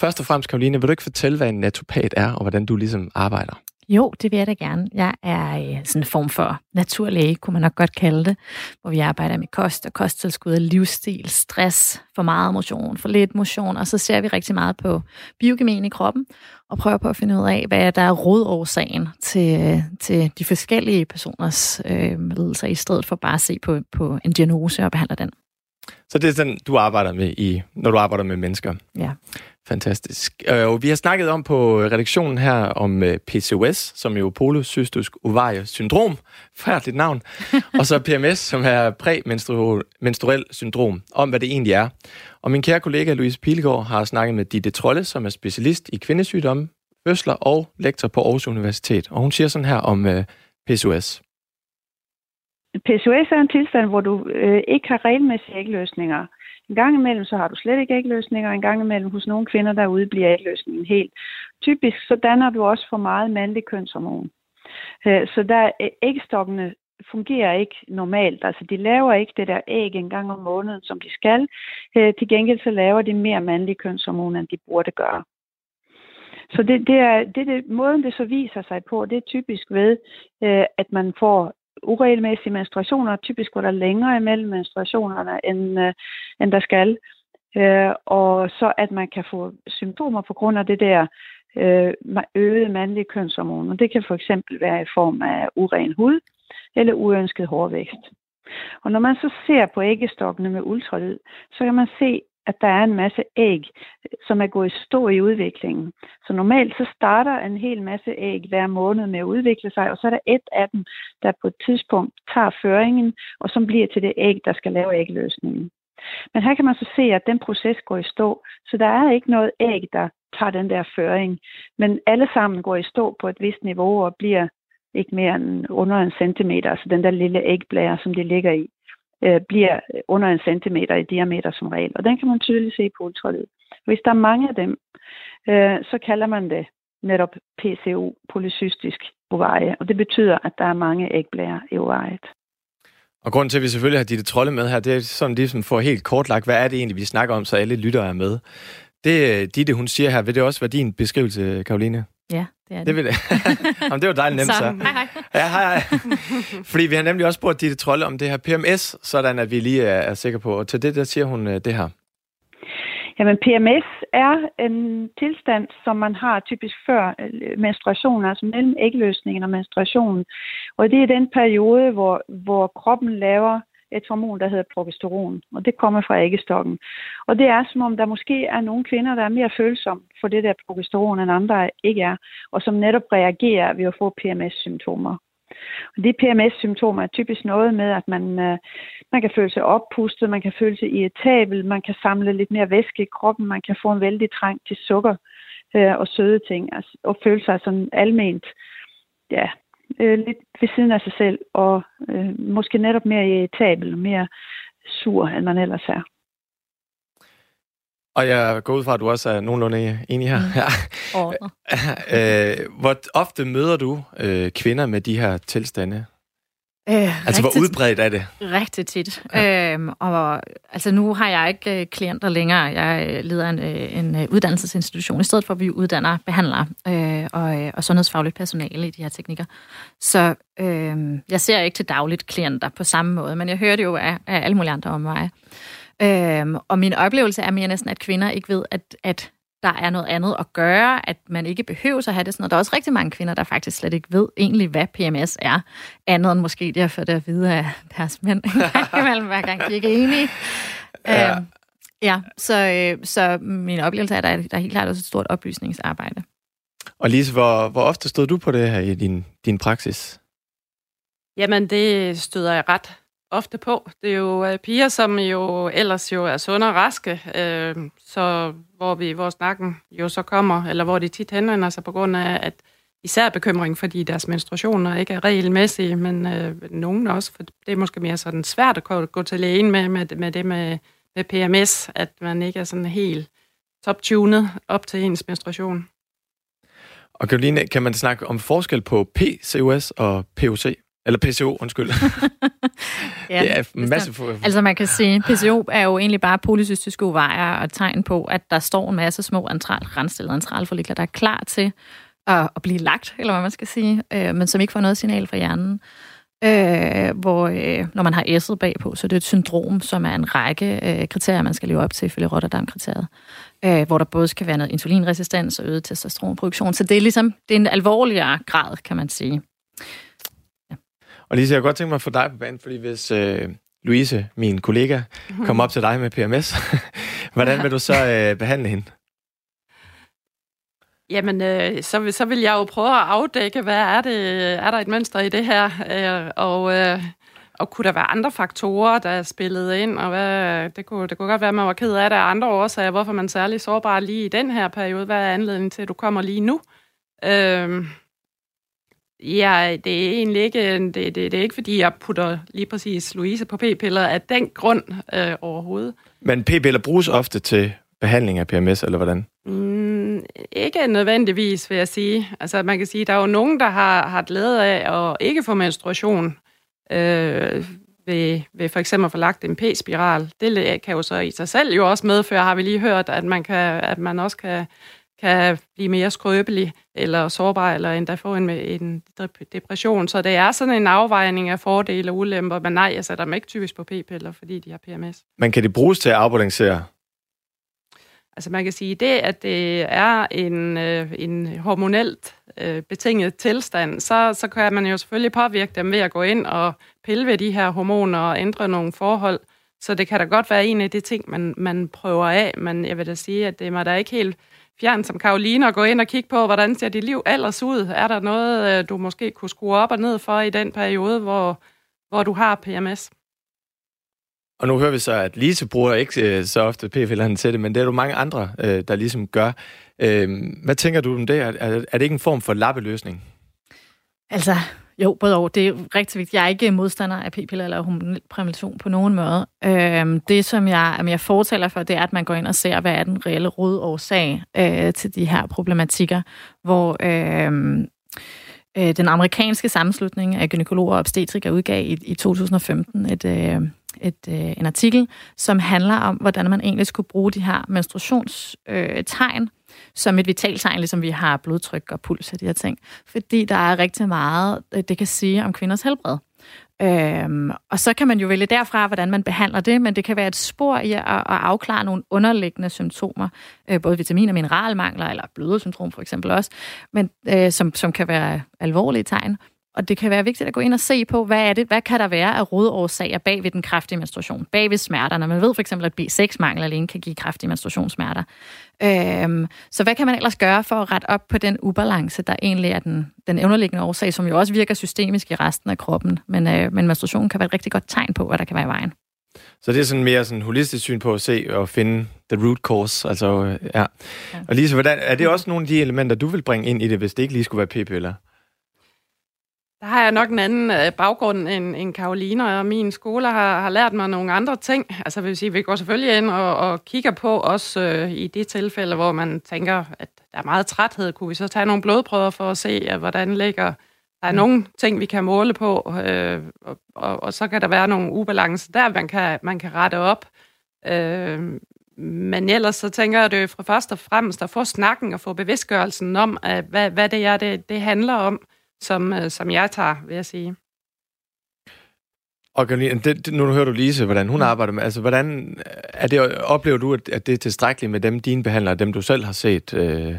Først og fremmest, Karoline, vil du ikke fortælle, hvad en naturopat er, og hvordan du ligesom arbejder? Jo, det vil jeg da gerne. Jeg er øh, sådan en form for naturlæge, kunne man nok godt kalde det, hvor vi arbejder med kost og kosttilskud, livsstil, stress, for meget motion, for lidt motion, og så ser vi rigtig meget på biokemien i kroppen, og prøver på at finde ud af, hvad der er rodårsagen til, til de forskellige personers øh, lidelser, i stedet for bare at se på, på en diagnose og behandle den. Så det er sådan, du arbejder med, i, når du arbejder med mennesker? Ja. Fantastisk. Øh, og vi har snakket om på redaktionen her om øh, PCOS, som jo polycystisk ovarie syndrom, færdigt navn, og så PMS, som er præmenstruel syndrom, om hvad det egentlig er. Og min kære kollega Louise Pilegaard har snakket med Ditte Trolle, som er specialist i kvindesygdomme, fødsler og lektor på Aarhus Universitet. Og hun siger sådan her om øh, PCOS. PCOS er en tilstand, hvor du øh, ikke har regelmæssige ægløsninger. En gang imellem, så har du slet ikke ægløsninger, og en gang imellem hos nogle kvinder derude bliver ægløsningen helt. Typisk så danner du også for meget mandlig kønshormon. Øh, så der ægstokkene fungerer ikke normalt. Altså, de laver ikke det der æg en gang om måneden, som de skal. Øh, til gengæld så laver de mere mandlig kønshormon, end de burde gøre. Så det, det er, det, det, måden, det så viser sig på, det er typisk ved, øh, at man får uregelmæssige menstruationer. Typisk går der længere imellem menstruationerne, end, øh, end der skal. Øh, og så at man kan få symptomer på grund af det der øh, øgede mandlige kønshormoner. Det kan for eksempel være i form af uren hud eller uønsket hårvækst. Og når man så ser på æggestokkene med ultralyd, så kan man se, at der er en masse æg, øh, som er gået i stå i udviklingen. Så normalt så starter en hel masse æg hver måned med at udvikle sig, og så er der et af dem, der på et tidspunkt tager føringen, og som bliver til det æg, der skal lave ægløsningen. Men her kan man så se, at den proces går i stå, så der er ikke noget æg, der tager den der føring. Men alle sammen går i stå på et vist niveau og bliver ikke mere end under en centimeter, altså den der lille ægblære, som de ligger i øh, bliver under en centimeter i diameter som regel. Og den kan man tydeligt se på ultralyd. Hvis der er mange af dem, øh, så kalder man det netop PCO, polycystisk ovarie, og det betyder, at der er mange ægblærer i ovariet. Og grund til, at vi selvfølgelig har dit Trolle med her, det er sådan ligesom for helt kortlagt, hvad er det egentlig, vi snakker om, så alle lyttere er med. Det, øh, Ditte, hun siger her, vil det også være din beskrivelse, Karoline? Ja, det er det. Det, vil det. Jamen, det var dejligt nemt, så. Hej, hej. Ja, hej, hej. Fordi vi har nemlig også spurgt Ditte Trolle om det her PMS, sådan at vi lige er, er sikre på. Og til det, der siger hun uh, det her. Jamen, PMS er en tilstand, som man har typisk før øh, menstruation, altså mellem ægløsningen og menstruationen. Og det er den periode, hvor, hvor kroppen laver et hormon, der hedder progesteron, og det kommer fra æggestokken. Og det er som om, der måske er nogle kvinder, der er mere følsomme for det der progesteron, end andre ikke er, og som netop reagerer ved at få PMS-symptomer. Og de PMS-symptomer er typisk noget med, at man, øh, man kan føle sig oppustet, man kan føle sig irritabel, man kan samle lidt mere væske i kroppen, man kan få en vældig trang til sukker øh, og søde ting, altså, og føle sig sådan alment ja, øh, lidt ved siden af sig selv, og øh, måske netop mere irritabel, mere sur, end man ellers er. Og jeg går ud fra, at du også er nogenlunde enig her. Mm. Ja. øh, hvor ofte møder du øh, kvinder med de her tilstande? Øh, altså, hvor udbredt er det? Rigtig tit. Ja. Øhm, og altså, nu har jeg ikke øh, klienter længere. Jeg øh, leder en, øh, en uddannelsesinstitution, i stedet for at vi uddanner behandlere øh, og, og sundhedsfagligt personale i de her teknikker. Så øh, jeg ser ikke til dagligt klienter på samme måde, men jeg hører det jo af, af alle mulige andre om mig. Øh, og min oplevelse er mere næsten, at kvinder ikke ved, at, at der er noget andet at gøre, at man ikke behøver at have det sådan. Og der er også rigtig mange kvinder, der faktisk slet ikke ved egentlig, hvad PMS er, andet end måske det at få det at vide af deres mænd imellem, hver gang de ikke er enige. Ja. Øhm, ja, så, øh, så min oplevelse er, at der, der er helt klart også et stort oplysningsarbejde. Og Lise, hvor, hvor ofte stod du på det her i din, din praksis? Jamen, det støder jeg ret ofte på. Det er jo øh, piger, som jo ellers jo er sunde og raske, øh, så hvor vi hvor snakken jo så kommer, eller hvor de tit henvender sig på grund af, at især bekymring, fordi deres menstruationer ikke er regelmæssige, men øh, nogen også, for det er måske mere sådan svært at gå til lægen med, med, med det med, med PMS, at man ikke er sådan helt top-tunet op til ens menstruation. Og Karoline, kan man snakke om forskel på PCOS og POC? Eller PCO, undskyld. ja, det er en masse for... Altså man kan sige, PCO er jo egentlig bare polycystiske ovarier og tegn på, at der står en masse små antral, renstillede antralfollikler, der er klar til at, at blive lagt, eller hvad man skal sige, øh, men som ikke får noget signal fra hjernen. Øh, hvor øh, når man har S'et bagpå, så det er et syndrom, som er en række øh, kriterier, man skal leve op til ifølge Rotterdam-kriteriet, øh, hvor der både skal være noget insulinresistens og øget testosteronproduktion. Så det er ligesom det er en alvorligere grad, kan man sige. Og Lise, jeg kunne godt tænke mig at få dig på banen, fordi hvis øh, Louise, min kollega, mm-hmm. kommer op til dig med PMS, hvordan vil du så øh, behandle hende? Jamen, øh, så, så vil jeg jo prøve at afdække, hvad er det, er der et mønster i det her, øh, og, øh, og kunne der være andre faktorer, der er spillet ind, og hvad, det, kunne, det kunne godt være, at man var ked af det af andre årsager, hvorfor man særlig sårbar lige i den her periode, hvad er anledningen til, at du kommer lige nu? Øh, Ja, det er egentlig ikke, det, det, det er ikke fordi, jeg putter lige præcis Louise på p-piller af den grund øh, overhovedet. Men p-piller bruges ofte til behandling af PMS, eller hvordan? Mm, ikke nødvendigvis, vil jeg sige. Altså, man kan sige, der er jo nogen, der har, har glæde af at ikke få menstruation øh, ved, ved for eksempel at få lagt en p-spiral. Det kan jo så i sig selv jo også medføre, har vi lige hørt, at man, kan, at man også kan, kan blive mere skrøbelig eller sårbar, eller endda få en, en depression. Så det er sådan en afvejning af fordele og ulemper, men nej, jeg sætter dem ikke typisk på p-piller, fordi de har PMS. Men kan det bruges til at afbalancere Altså man kan sige, det at det er en, øh, en hormonelt øh, betinget tilstand, så, så kan man jo selvfølgelig påvirke dem ved at gå ind og pille ved de her hormoner og ændre nogle forhold. Så det kan da godt være en af de ting, man, man prøver af, men jeg vil da sige, at det er mig da ikke helt fjern som Karoline at gå ind og kigge på, hvordan ser dit liv ellers ud? Er der noget, øh, du måske kunne skrue op og ned for i den periode, hvor, hvor du har PMS? Og nu hører vi så, at Lise bruger ikke øh, så ofte p-pillerne til det, men det er du mange andre, øh, der ligesom gør. Øh, hvad tænker du om det? Er, er, er det ikke en form for lappeløsning? Altså, jo, både over. Det er rigtig vigtigt. Jeg er ikke modstander af p-piller eller hormonel prævention på nogen måde. Øhm, det, som jeg, jeg fortæller for, det er, at man går ind og ser, hvad er den reelle rådårsag øh, til de her problematikker, hvor øh, øh, den amerikanske sammenslutning af gynekologer og obstetrikere udgav i, i 2015 et, øh, et, øh, en artikel, som handler om, hvordan man egentlig skulle bruge de her menstruationstegn øh, som et vitaltegn, ligesom vi har blodtryk og puls og de her ting. Fordi der er rigtig meget, øh, det kan sige om kvinders helbred. Øhm, og så kan man jo vælge derfra, hvordan man behandler det, men det kan være et spor i at, at afklare nogle underliggende symptomer, øh, både vitamin- og mineralmangler, eller blødersyndrom for eksempel også, men, øh, som, som kan være alvorlige tegn. Og det kan være vigtigt at gå ind og se på, hvad er det, hvad kan der være af rodårsager bag ved den kraftige menstruation, bag ved smerterne. Man ved for eksempel, at B6-mangel alene kan give kraftige menstruationssmerter. Øhm, så hvad kan man ellers gøre for at rette op på den ubalance, der egentlig er den, den underliggende årsag, som jo også virker systemisk i resten af kroppen. Men, øh, men menstruation kan være et rigtig godt tegn på, hvad der kan være i vejen. Så det er sådan mere sådan holistisk syn på at se og finde the root cause. Altså, øh, ja. ja. Og Lise, hvordan, er det også nogle af de elementer, du vil bringe ind i det, hvis det ikke lige skulle være p-piller? Der har jeg nok en anden øh, baggrund end, end Karoline, og min skole har, har lært mig nogle andre ting. Altså vil sige, vi går selvfølgelig ind og, og kigger på også øh, i det tilfælde, hvor man tænker, at der er meget træthed. Kunne vi så tage nogle blodprøver for at se, at hvordan ligger... Der er nogle ting, vi kan måle på, øh, og, og, og så kan der være nogle ubalancer der, man kan, man kan rette op. Øh, men ellers så tænker jeg, at det er fra først og fremmest at få snakken og få bevidstgørelsen om, at hvad, hvad det er, det, det handler om som, øh, som jeg tager, vil jeg sige. Og Karoline, det, det, nu hører du Lise, hvordan hun mm. arbejder med. Altså, hvordan er det, oplever du, at, at det er tilstrækkeligt med dem, dine behandlere, dem du selv har set? Øh,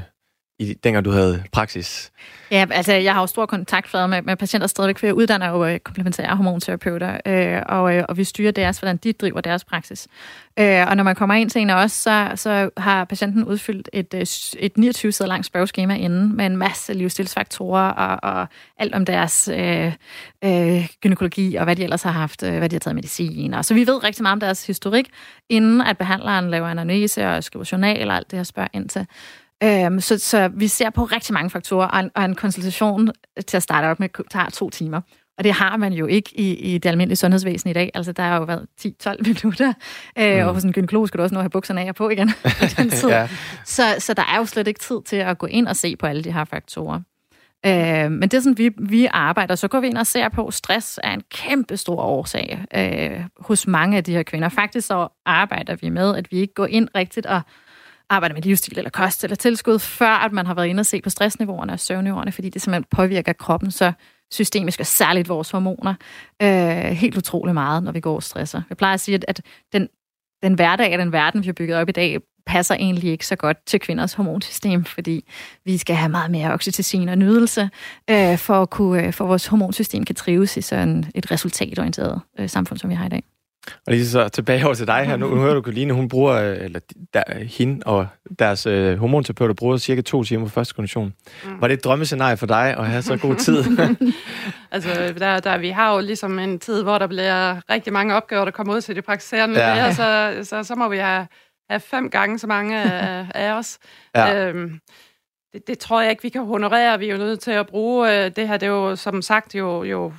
i dengang du havde praksis? Ja, altså jeg har jo stor kontaktflade med, med patienter stadigvæk, for jeg uddanner jo øh, komplementære hormonterapeuter, øh, og, øh, og vi styrer deres, hvordan de driver deres praksis. Øh, og når man kommer ind til en af os, så, så har patienten udfyldt et, øh, et 29 sider langt spørgeskema inden, med en masse livsstilsfaktorer og, og alt om deres øh, øh, gynækologi, og hvad de ellers har haft, øh, hvad de har taget medicin. Og så vi ved rigtig meget om deres historik, inden at behandleren laver analyse og skriver journal og alt det, her spørger ind til. Øhm, så, så vi ser på rigtig mange faktorer, og en, og en konsultation til at starte op med tager to timer. Og det har man jo ikke i, i det almindelige sundhedsvæsen i dag. Altså, der har jo været 10-12 minutter, øh, mm. og hos en gynekolog skal du også nå at have bukserne af og på igen den tid. ja. så, så der er jo slet ikke tid til at gå ind og se på alle de her faktorer. Øh, men det er sådan, vi, vi arbejder. Så går vi ind og ser på, stress er en kæmpe stor årsag øh, hos mange af de her kvinder. Faktisk så arbejder vi med, at vi ikke går ind rigtigt og arbejder med livsstil eller kost eller tilskud, før at man har været inde og se på stressniveauerne og søvnniveauerne, fordi det simpelthen påvirker kroppen så systemisk, og særligt vores hormoner, øh, helt utrolig meget, når vi går og stresser. Jeg plejer at sige, at, at den, den hverdag og den verden, vi har bygget op i dag, passer egentlig ikke så godt til kvinders hormonsystem, fordi vi skal have meget mere oxytocin og nydelse, øh, for, at kunne, øh, for vores hormonsystem kan trives i sådan et resultatorienteret øh, samfund, som vi har i dag. Og lige så tilbage over til dig her. Nu, nu hører du, Karoline, hun bruger, eller der, hende og deres øh, hormonterapeuter bruger cirka to timer på første kondition. Mm. Var det et drømmescenarie for dig at have så god tid? altså, der, der, vi har jo ligesom en tid, hvor der bliver rigtig mange opgaver, der kommer ud til de praktiserende ja. læger, så, så, så må vi have, have fem gange så mange af, af os. Ja. Øhm, det, det tror jeg ikke, vi kan honorere. Vi er jo nødt til at bruge øh, det her. Det er jo som sagt jo, jo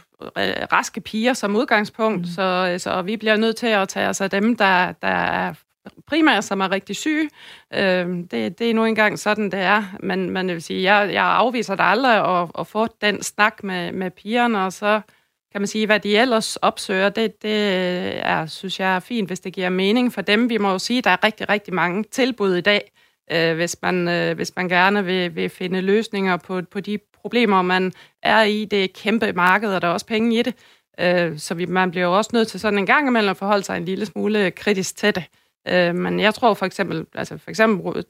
raske piger som udgangspunkt, mm. så, så vi bliver nødt til at tage os af dem, der, der er primært, som er rigtig syge. Øh, det, det er nu engang sådan, det er. Men, det vil sige, jeg, jeg afviser det aldrig at, at få den snak med, med pigerne, og så kan man sige, hvad de ellers opsøger, det, det er, synes jeg er fint, hvis det giver mening for dem. Vi må jo sige, at der er rigtig, rigtig mange tilbud i dag, øh, hvis, man, øh, hvis man gerne vil, vil finde løsninger på, på de problemer, man er i. Det er et kæmpe marked, og der er også penge i det. Øh, så vi, man bliver jo også nødt til sådan en gang imellem at forholde sig en lille smule kritisk til det. Øh, men jeg tror for eksempel, altså for eksempel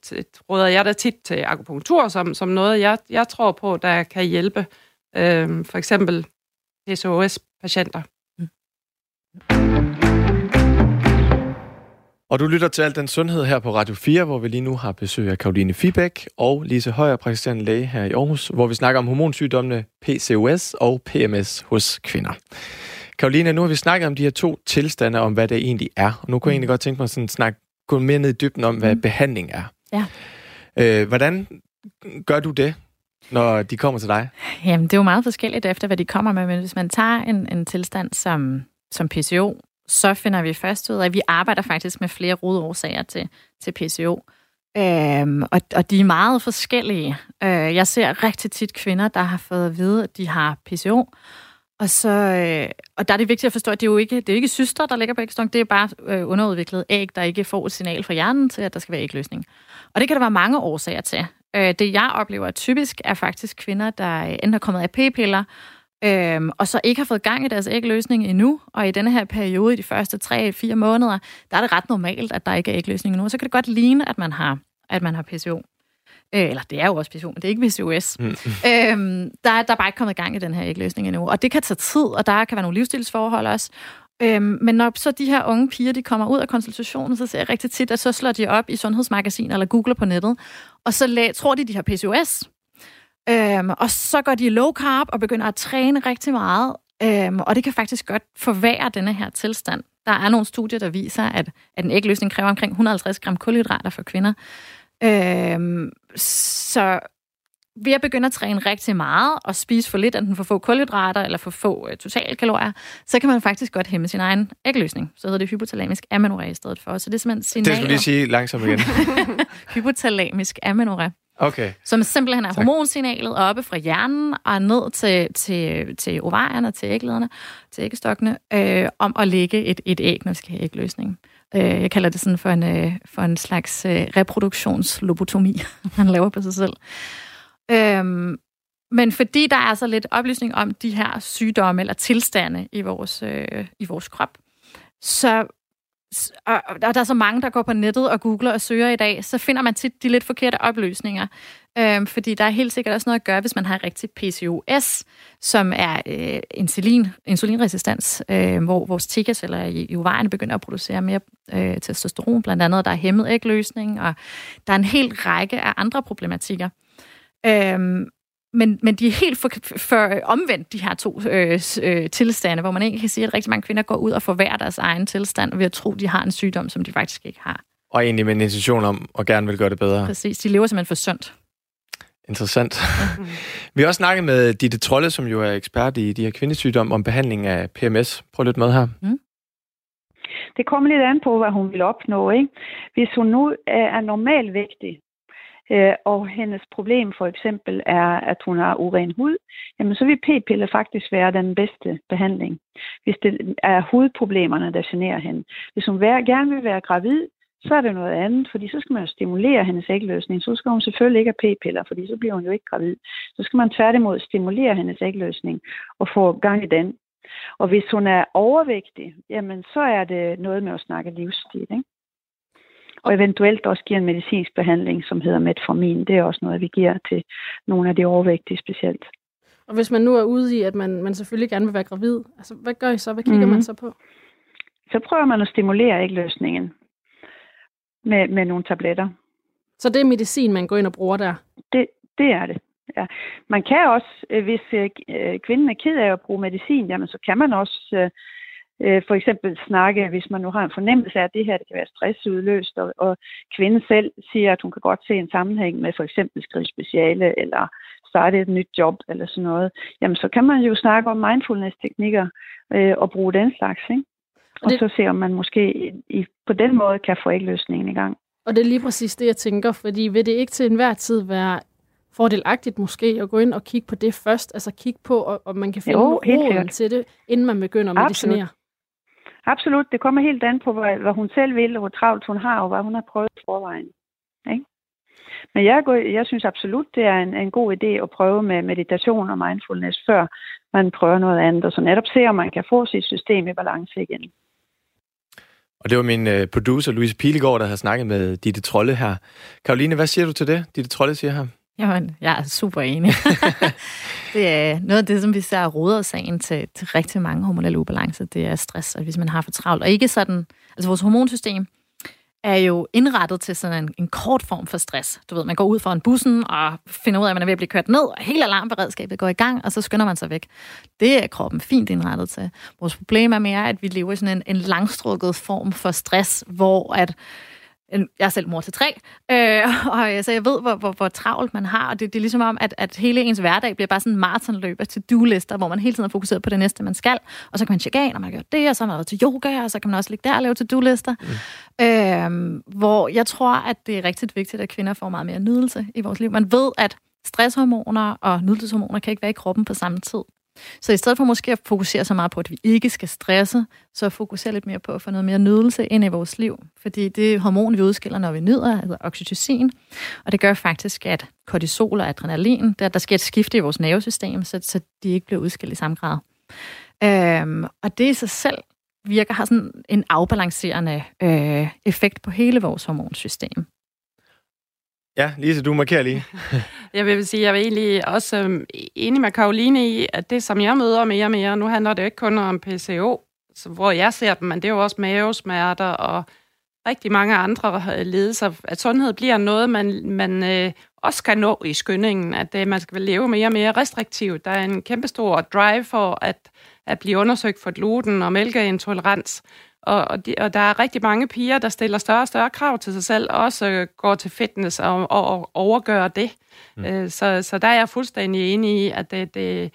råder jeg da tit til akupunktur som, som noget, jeg, jeg tror på, der kan hjælpe øh, for eksempel PCOS-patienter. Mm. Og du lytter til alt den sundhed her på Radio 4, hvor vi lige nu har besøg af Karoline Fibæk og Lise Højer, praktiserende læge her i Aarhus, hvor vi snakker om hormonsygdommene PCOS og PMS hos kvinder. Karoline, nu har vi snakket om de her to tilstande, om hvad det egentlig er. Og nu kunne jeg egentlig godt tænke mig at sådan snakke, gå mere ned i dybden om, hvad mm. behandling er. Ja. Øh, hvordan gør du det, når de kommer til dig? Jamen, det er jo meget forskelligt efter, hvad de kommer med. Men hvis man tager en, en tilstand som, som PCO, så finder vi først ud af, at vi arbejder faktisk med flere rodårsager til, til PCO. Øhm, og, og de er meget forskellige. Øh, jeg ser rigtig tit kvinder, der har fået at vide, at de har PCO. Og, så, øh, og der er det vigtigt at forstå, at det er jo ikke, det er ikke syster, der ligger på ægstok. Det er bare øh, underudviklet æg, der ikke får et signal fra hjernen til, at der skal være ægløsning. Og det kan der være mange årsager til. Øh, det jeg oplever typisk er faktisk kvinder, der enten er kommet af p-piller, øhm, og så ikke har fået gang i deres ægløsning endnu, og i denne her periode, i de første 3-4 måneder, der er det ret normalt, at der ikke er ægløsning endnu. Så kan det godt ligne, at man har, at man har PCO. Øh, eller det er jo også PCO, men det er ikke PCOS. Mm. øhm, der, der er bare ikke kommet gang i den her ægløsning endnu. Og det kan tage tid, og der kan være nogle livsstilsforhold også. Øhm, men når så de her unge piger, de kommer ud af konsultationen, så ser jeg rigtig tit, at så slår de op i sundhedsmagasiner eller googler på nettet, og så tror de, de har PCOS. Øhm, og så går de low carb og begynder at træne rigtig meget. Øhm, og det kan faktisk godt forværre denne her tilstand. Der er nogle studier, der viser, at, at en ægløsning kræver omkring 150 gram kulhydrater for kvinder. Øhm, så ved at begynde at træne rigtig meget og spise for lidt, enten for få kulhydrater eller for få øh, totalkalorier, så kan man faktisk godt hæmme sin egen ægløsning. Så hedder det hypotalamisk amenorrhea i stedet for. Så det er simpelthen signaler... Det skal lige sige langsomt igen. hypotalamisk amenorrhea. Okay. Som simpelthen er tak. hormonsignalet oppe fra hjernen og ned til, til, til ovarierne, til æglederne, til æggestokkene, øh, om at lægge et, et æg, når vi skal have ægløsning. Øh, jeg kalder det sådan for en, øh, for en slags øh, reproduktionslobotomi, man laver på sig selv. Øh, men fordi der er så lidt oplysning om de her sygdomme eller tilstande i vores, øh, i vores krop, så og, og der er så mange, der går på nettet og googler og søger i dag, så finder man tit de lidt forkerte opløsninger. Øhm, fordi der er helt sikkert også noget at gøre, hvis man har rigtig PCOS, som er øh, insulin, insulinresistens, øh, hvor vores T-celler i, i ovarien begynder at producere mere øh, testosteron, blandt andet der er hæmmet ægløsning, og der er en hel række af andre problematikker. Øhm, men, men de er helt for, for omvendt, de her to øh, øh, tilstande, hvor man ikke kan sige, at rigtig mange kvinder går ud og forværrer deres egen tilstand ved at tro, at de har en sygdom, som de faktisk ikke har. Og egentlig med en intention om at gerne vil gøre det bedre. Præcis, de lever simpelthen for sundt. Interessant. Vi har også snakket med Ditte Trolle, som jo er ekspert i de her kvindesygdomme, om behandling af PMS. Prøv lidt med her. Mm. Det kommer lidt an på, hvad hun vil opnå. Ikke? Hvis hun nu er normalvægtig, øh, og hendes problem for eksempel er, at hun har uren hud, jamen så vil p-piller faktisk være den bedste behandling, hvis det er hudproblemerne, der generer hende. Hvis hun gerne vil være gravid, så er det noget andet, fordi så skal man jo stimulere hendes ægløsning. Så skal hun selvfølgelig ikke have p-piller, fordi så bliver hun jo ikke gravid. Så skal man tværtimod stimulere hendes ægløsning og få gang i den. Og hvis hun er overvægtig, jamen så er det noget med at snakke livsstil. Ikke? Og eventuelt også giver en medicinsk behandling, som hedder metformin. Det er også noget, vi giver til nogle af de overvægtige specielt. Og hvis man nu er ude i, at man, man selvfølgelig gerne vil være gravid, altså hvad gør I så? Hvad kigger mm-hmm. man så på? Så prøver man at stimulere ægløsningen med, med nogle tabletter. Så det er medicin, man går ind og bruger der? Det, det er det. Ja. Man kan også, øh, hvis øh, øh, kvinden er ked af at bruge medicin, jamen så kan man også for eksempel snakke, hvis man nu har en fornemmelse af, at det her det kan være stressudløst, og, og kvinden selv siger, at hun kan godt se en sammenhæng med for eksempel skrive speciale, eller starte et nyt job, eller sådan noget, jamen så kan man jo snakke om mindfulness-teknikker øh, og bruge den slags, ikke? Og, det... og så se, om man måske i, på den måde kan få ægløsningen i gang. Og det er lige præcis det, jeg tænker, fordi vil det ikke til enhver tid være fordelagtigt måske at gå ind og kigge på det først, altså kigge på, om man kan finde jo, roden til det, inden man begynder at medicinere? Absolut. Det kommer helt an på, hvad, hvad hun selv vil, og hvor travlt hun har, og hvad hun har prøvet i forvejen. Ikke? Men jeg, går, jeg synes absolut, det er en, en god idé at prøve med meditation og mindfulness, før man prøver noget andet, og så netop se, om man kan få sit system i balance igen. Og det var min øh, producer, Louise Pilegaard, der har snakket med Ditte Trolle her. Karoline, hvad siger du til det, Ditte Trolle siger her? Jamen, jeg er super enig. det er noget af det, som vi ser råder sagen til, til rigtig mange hormonelle ubalancer, det er stress, og hvis man har for travlt. Og ikke sådan, altså vores hormonsystem er jo indrettet til sådan en, en kort form for stress. Du ved, man går ud foran bussen og finder ud af, at man er ved at blive kørt ned, og hele alarmberedskabet går i gang, og så skynder man sig væk. Det er kroppen fint indrettet til. Vores problem er mere, at vi lever i sådan en, en langstrukket form for stress, hvor at jeg er selv mor til tre, øh, og så jeg ved, hvor, hvor, hvor travlt man har, og det, det er ligesom om, at, at hele ens hverdag bliver bare sådan en maratonløb af to-do-lister, hvor man hele tiden er fokuseret på det næste, man skal, og så kan man tjekke af, når man har gjort det, og så har man været til yoga, og så kan man også ligge der og lave to-do-lister. Mm. Øh, hvor jeg tror, at det er rigtig vigtigt, at kvinder får meget mere nydelse i vores liv. Man ved, at stresshormoner og nydelseshormoner kan ikke være i kroppen på samme tid. Så i stedet for måske at fokusere så meget på, at vi ikke skal stresse, så fokusere lidt mere på at få noget mere nydelse ind i vores liv. Fordi det hormon, vi udskiller, når vi nyder, hedder oxytocin. Og det gør faktisk, at kortisol og adrenalin, der, der sker et skifte i vores nervesystem, så, så de ikke bliver udskilt i samme grad. Øhm, og det i sig selv virker, har sådan en afbalancerende øh, effekt på hele vores hormonsystem. Ja, Lise, du markerer lige. jeg vil sige, jeg er egentlig også øhm, enig med Karoline i, at det, som jeg møder mere og mere, nu handler det ikke kun om PCO, så hvor jeg ser dem, men det er jo også mavesmerter og rigtig mange andre øh, ledelser, at sundhed bliver noget, man, man øh, også kan nå i skyndingen, at øh, man skal leve mere og mere restriktivt. Der er en kæmpestor drive for at, at blive undersøgt for gluten og mælkeintolerans. Og, og, de, og der er rigtig mange piger, der stiller større og større krav til sig selv, også øh, går til fitness og, og, og overgør det. Mm. Øh, så, så der er jeg fuldstændig enig i, at det, det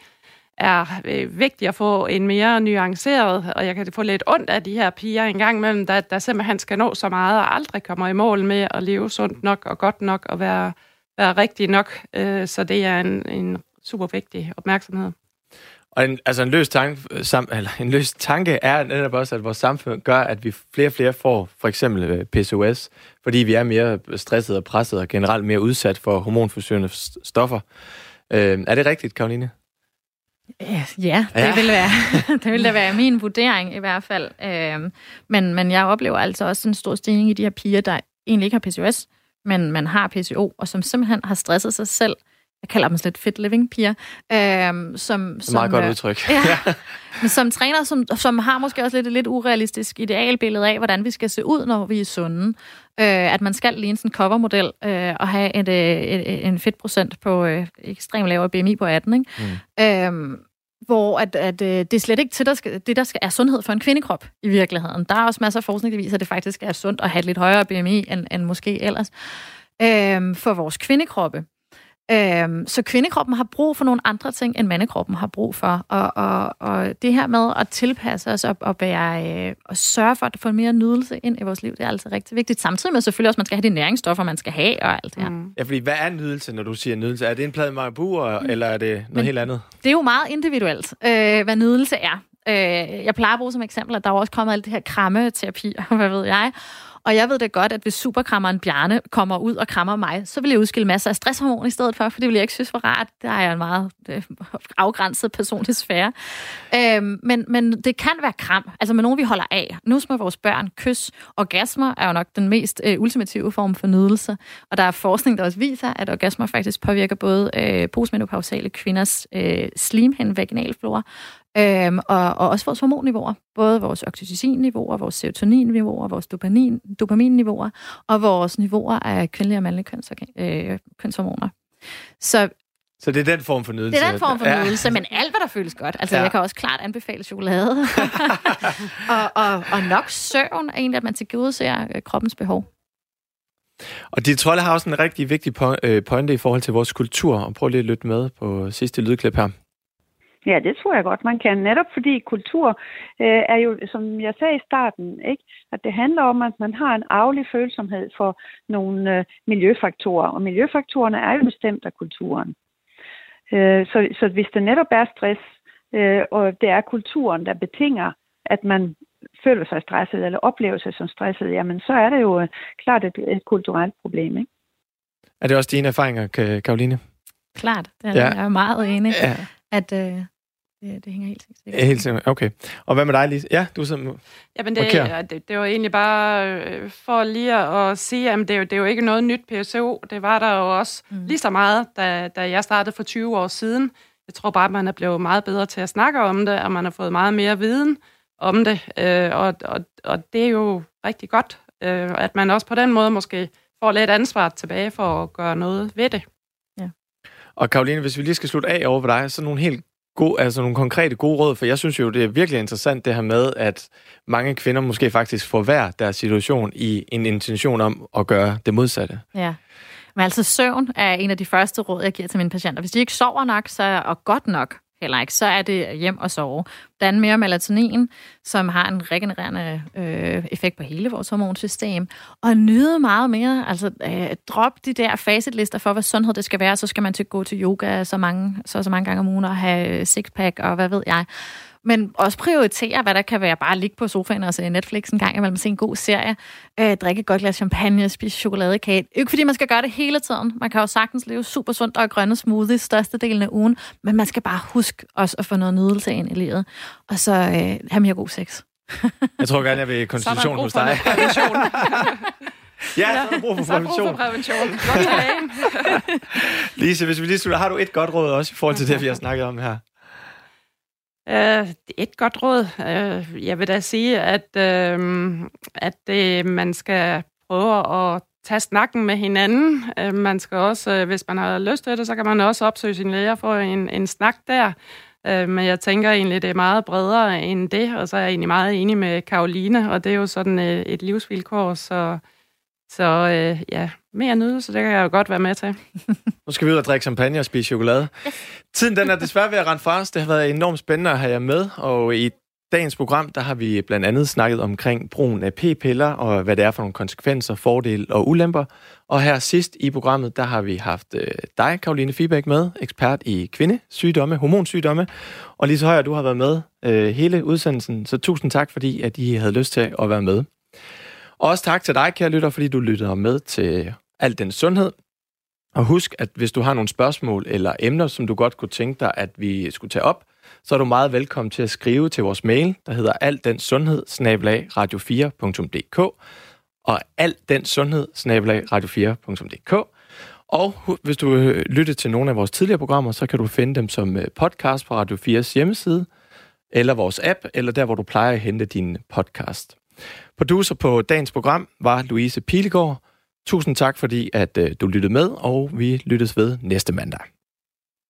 er øh, vigtigt at få en mere nuanceret, og jeg kan få lidt ondt af de her piger en gang imellem, der, der simpelthen skal nå så meget og aldrig kommer i mål med at leve sundt nok og godt nok og være, være rigtig nok. Øh, så det er en, en super vigtig opmærksomhed. Og en, altså en løs, tanke, sam, eller en løs tanke er netop også, at vores samfund gør, at vi flere og flere får for eksempel øh, PCOS, fordi vi er mere stresset og presset og generelt mere udsat for hormonforstyrrende stoffer. Øh, er det rigtigt, Karoline? Ja, det ja. vil være det vil da være min vurdering i hvert fald. Øhm, men, men jeg oplever altså også en stor stigning i de her piger, der egentlig ikke har PCOS, men man har PCO, og som simpelthen har stresset sig selv jeg kalder dem lidt fit living piger. Øhm, som, som, Meget godt øh, udtryk. Ja, men som træner, som, som har måske også lidt et lidt urealistisk idealbillede af, hvordan vi skal se ud, når vi er sunde. Øh, at man skal ligne sådan en covermodel øh, og have et, et, et, en fedtprocent på øh, ekstremt lavere BMI på 18. Ikke? Mm. Øhm, hvor at, at, øh, det er slet ikke til, der skal, det, der skal, er sundhed for en kvindekrop i virkeligheden. Der er også masser af forskning, der viser, at det faktisk er sundt at have et lidt højere BMI end, end måske ellers. Øhm, for vores kvindekroppe. Øhm, så kvindekroppen har brug for nogle andre ting, end mandekroppen har brug for. Og, og, og det her med at tilpasse os og, og, være, øh, og sørge for at få mere nydelse ind i vores liv, det er altså rigtig vigtigt. Samtidig med selvfølgelig også, at man skal have de næringsstoffer, man skal have og alt det her. Mm. Ja, fordi hvad er nydelse, når du siger nydelse? Er det en plade marabu, mm. eller er det noget Men helt andet? Det er jo meget individuelt, øh, hvad nydelse er. Øh, jeg plejer at bruge som eksempel, at der er også kommet alt det her krammeterapi, og hvad ved jeg. Og jeg ved da godt, at hvis superkrammeren Bjarne kommer ud og krammer mig, så vil jeg udskille masser af stresshormon i stedet for, for det vil jeg ikke synes var rart. Der er jeg en meget øh, afgrænset personlig sfære. Øhm, men, men det kan være kram, altså med nogen, vi holder af. Nu med vores børn, kys, orgasmer er jo nok den mest øh, ultimative form for nydelse. Og der er forskning, der også viser, at orgasmer faktisk påvirker både øh, postmenopausale kvinders øh, slimhinde, vaginalflora, Øhm, og, og også vores hormonniveauer, både vores oxytocin-niveauer, vores serotonin-niveauer, vores dopamin, dopamin-niveauer og vores niveauer af kvindelige og mandlige køns, øh, kønshormoner. Så så det er den form for nydelse? Det er den form for ja. nydelse, men alt, hvad der føles godt. Altså, ja. jeg kan også klart anbefale chokolade. og, og, og nok søvn er egentlig, at man tilgodeser øh, kroppens behov. Og de trolde har også en rigtig vigtig øh, pointe i forhold til vores kultur. Og prøv lige at lytte med på sidste lydklip her. Ja, det tror jeg godt, man kan. Netop fordi kultur øh, er jo, som jeg sagde i starten, ikke, at det handler om, at man har en arvelig følsomhed for nogle øh, miljøfaktorer. Og miljøfaktorerne er jo bestemt af kulturen. Øh, så, så hvis det netop er stress, øh, og det er kulturen, der betinger, at man føler sig stresset eller oplever sig som stresset, jamen så er det jo øh, klart et, et kulturelt problem. Ikke? Er det også dine erfaringer, Karoline? Klart, det er ja. jeg er meget enig. Ja at øh, det, det hænger helt sikkert. Helt sikkert, okay. Og hvad med dig, Lise? Ja, du som Jamen, det, det, det var egentlig bare øh, for lige at sige, at det, er jo, det er jo ikke noget nyt PSO. Det var der jo også mm. lige så meget, da, da jeg startede for 20 år siden. Jeg tror bare, at man er blevet meget bedre til at snakke om det, og man har fået meget mere viden om det. Øh, og, og, og det er jo rigtig godt, øh, at man også på den måde måske får lidt ansvar tilbage for at gøre noget ved det. Og Karoline, hvis vi lige skal slutte af over på dig, så nogle helt gode, altså nogle konkrete gode råd, for jeg synes jo, det er virkelig interessant det her med, at mange kvinder måske faktisk får hver deres situation i en intention om at gøre det modsatte. Ja. Men altså søvn er en af de første råd, jeg giver til mine patienter. Hvis de ikke sover nok, så og godt nok, heller ikke, så er det hjem og sove. Dan mere melatonin, som har en regenererende øh, effekt på hele vores hormonsystem. Og nyde meget mere. Altså, øh, drop de der facetlister for, hvad sundhed det skal være. Så skal man til gå til yoga så mange, så, så mange gange om ugen og have øh, sixpack og hvad ved jeg men også prioritere, hvad der kan være. Bare ligge på sofaen og se Netflix en gang imellem, se en god serie, øh, drikke et godt glas champagne, spise chokoladekage. Ikke fordi man skal gøre det hele tiden. Man kan jo sagtens leve super sundt og grønne smoothies delen af ugen, men man skal bare huske også at få noget nydelse ind i livet. Og så øh, have mere god sex. jeg tror gerne, jeg vil konstitution hos dig. Ja, så er der brug for prævention. Så prævention. Godt Lise, hvis vi lige slutter, har du et godt råd også i forhold til det, vi har snakket om her? Uh, et godt råd. Uh, jeg vil da sige, at, uh, at det, man skal prøve at tage snakken med hinanden. Uh, man skal også, uh, hvis man har lyst til det, så kan man også opsøge sin læger for en, en snak der. Uh, men jeg tænker egentlig, det er meget bredere end det, og så er jeg egentlig meget enig med Karoline, og det er jo sådan uh, et livsvilkår, så, så uh, ja, mere nydelse, det kan jeg jo godt være med til. nu skal vi ud og drikke champagne og spise chokolade. Tiden den er desværre ved at rende fra os. Det har været enormt spændende at have jer med, og i dagens program, der har vi blandt andet snakket omkring brugen af p-piller, og hvad det er for nogle konsekvenser, fordele og ulemper. Og her sidst i programmet, der har vi haft øh, dig, Karoline Fibæk, med, ekspert i kvindesygdomme, hormonsygdomme. Og lige så højere, du har været med øh, hele udsendelsen, så tusind tak, fordi at I havde lyst til at være med. Og også tak til dig, kære lytter, fordi du lyttede med til alt den sundhed. Og husk, at hvis du har nogle spørgsmål eller emner, som du godt kunne tænke dig, at vi skulle tage op, så er du meget velkommen til at skrive til vores mail, der hedder altdensundhed radio4.dk og altdensundhed radio4.dk. Og hvis du øh, vil lytte til nogle af vores tidligere programmer, så kan du finde dem som øh, podcast på Radio 4's hjemmeside, eller vores app, eller der, hvor du plejer at hente din podcast. Producer på dagens program var Louise Pilegaard. Tusind tak, fordi at øh, du lyttede med, og vi lyttes ved næste mandag.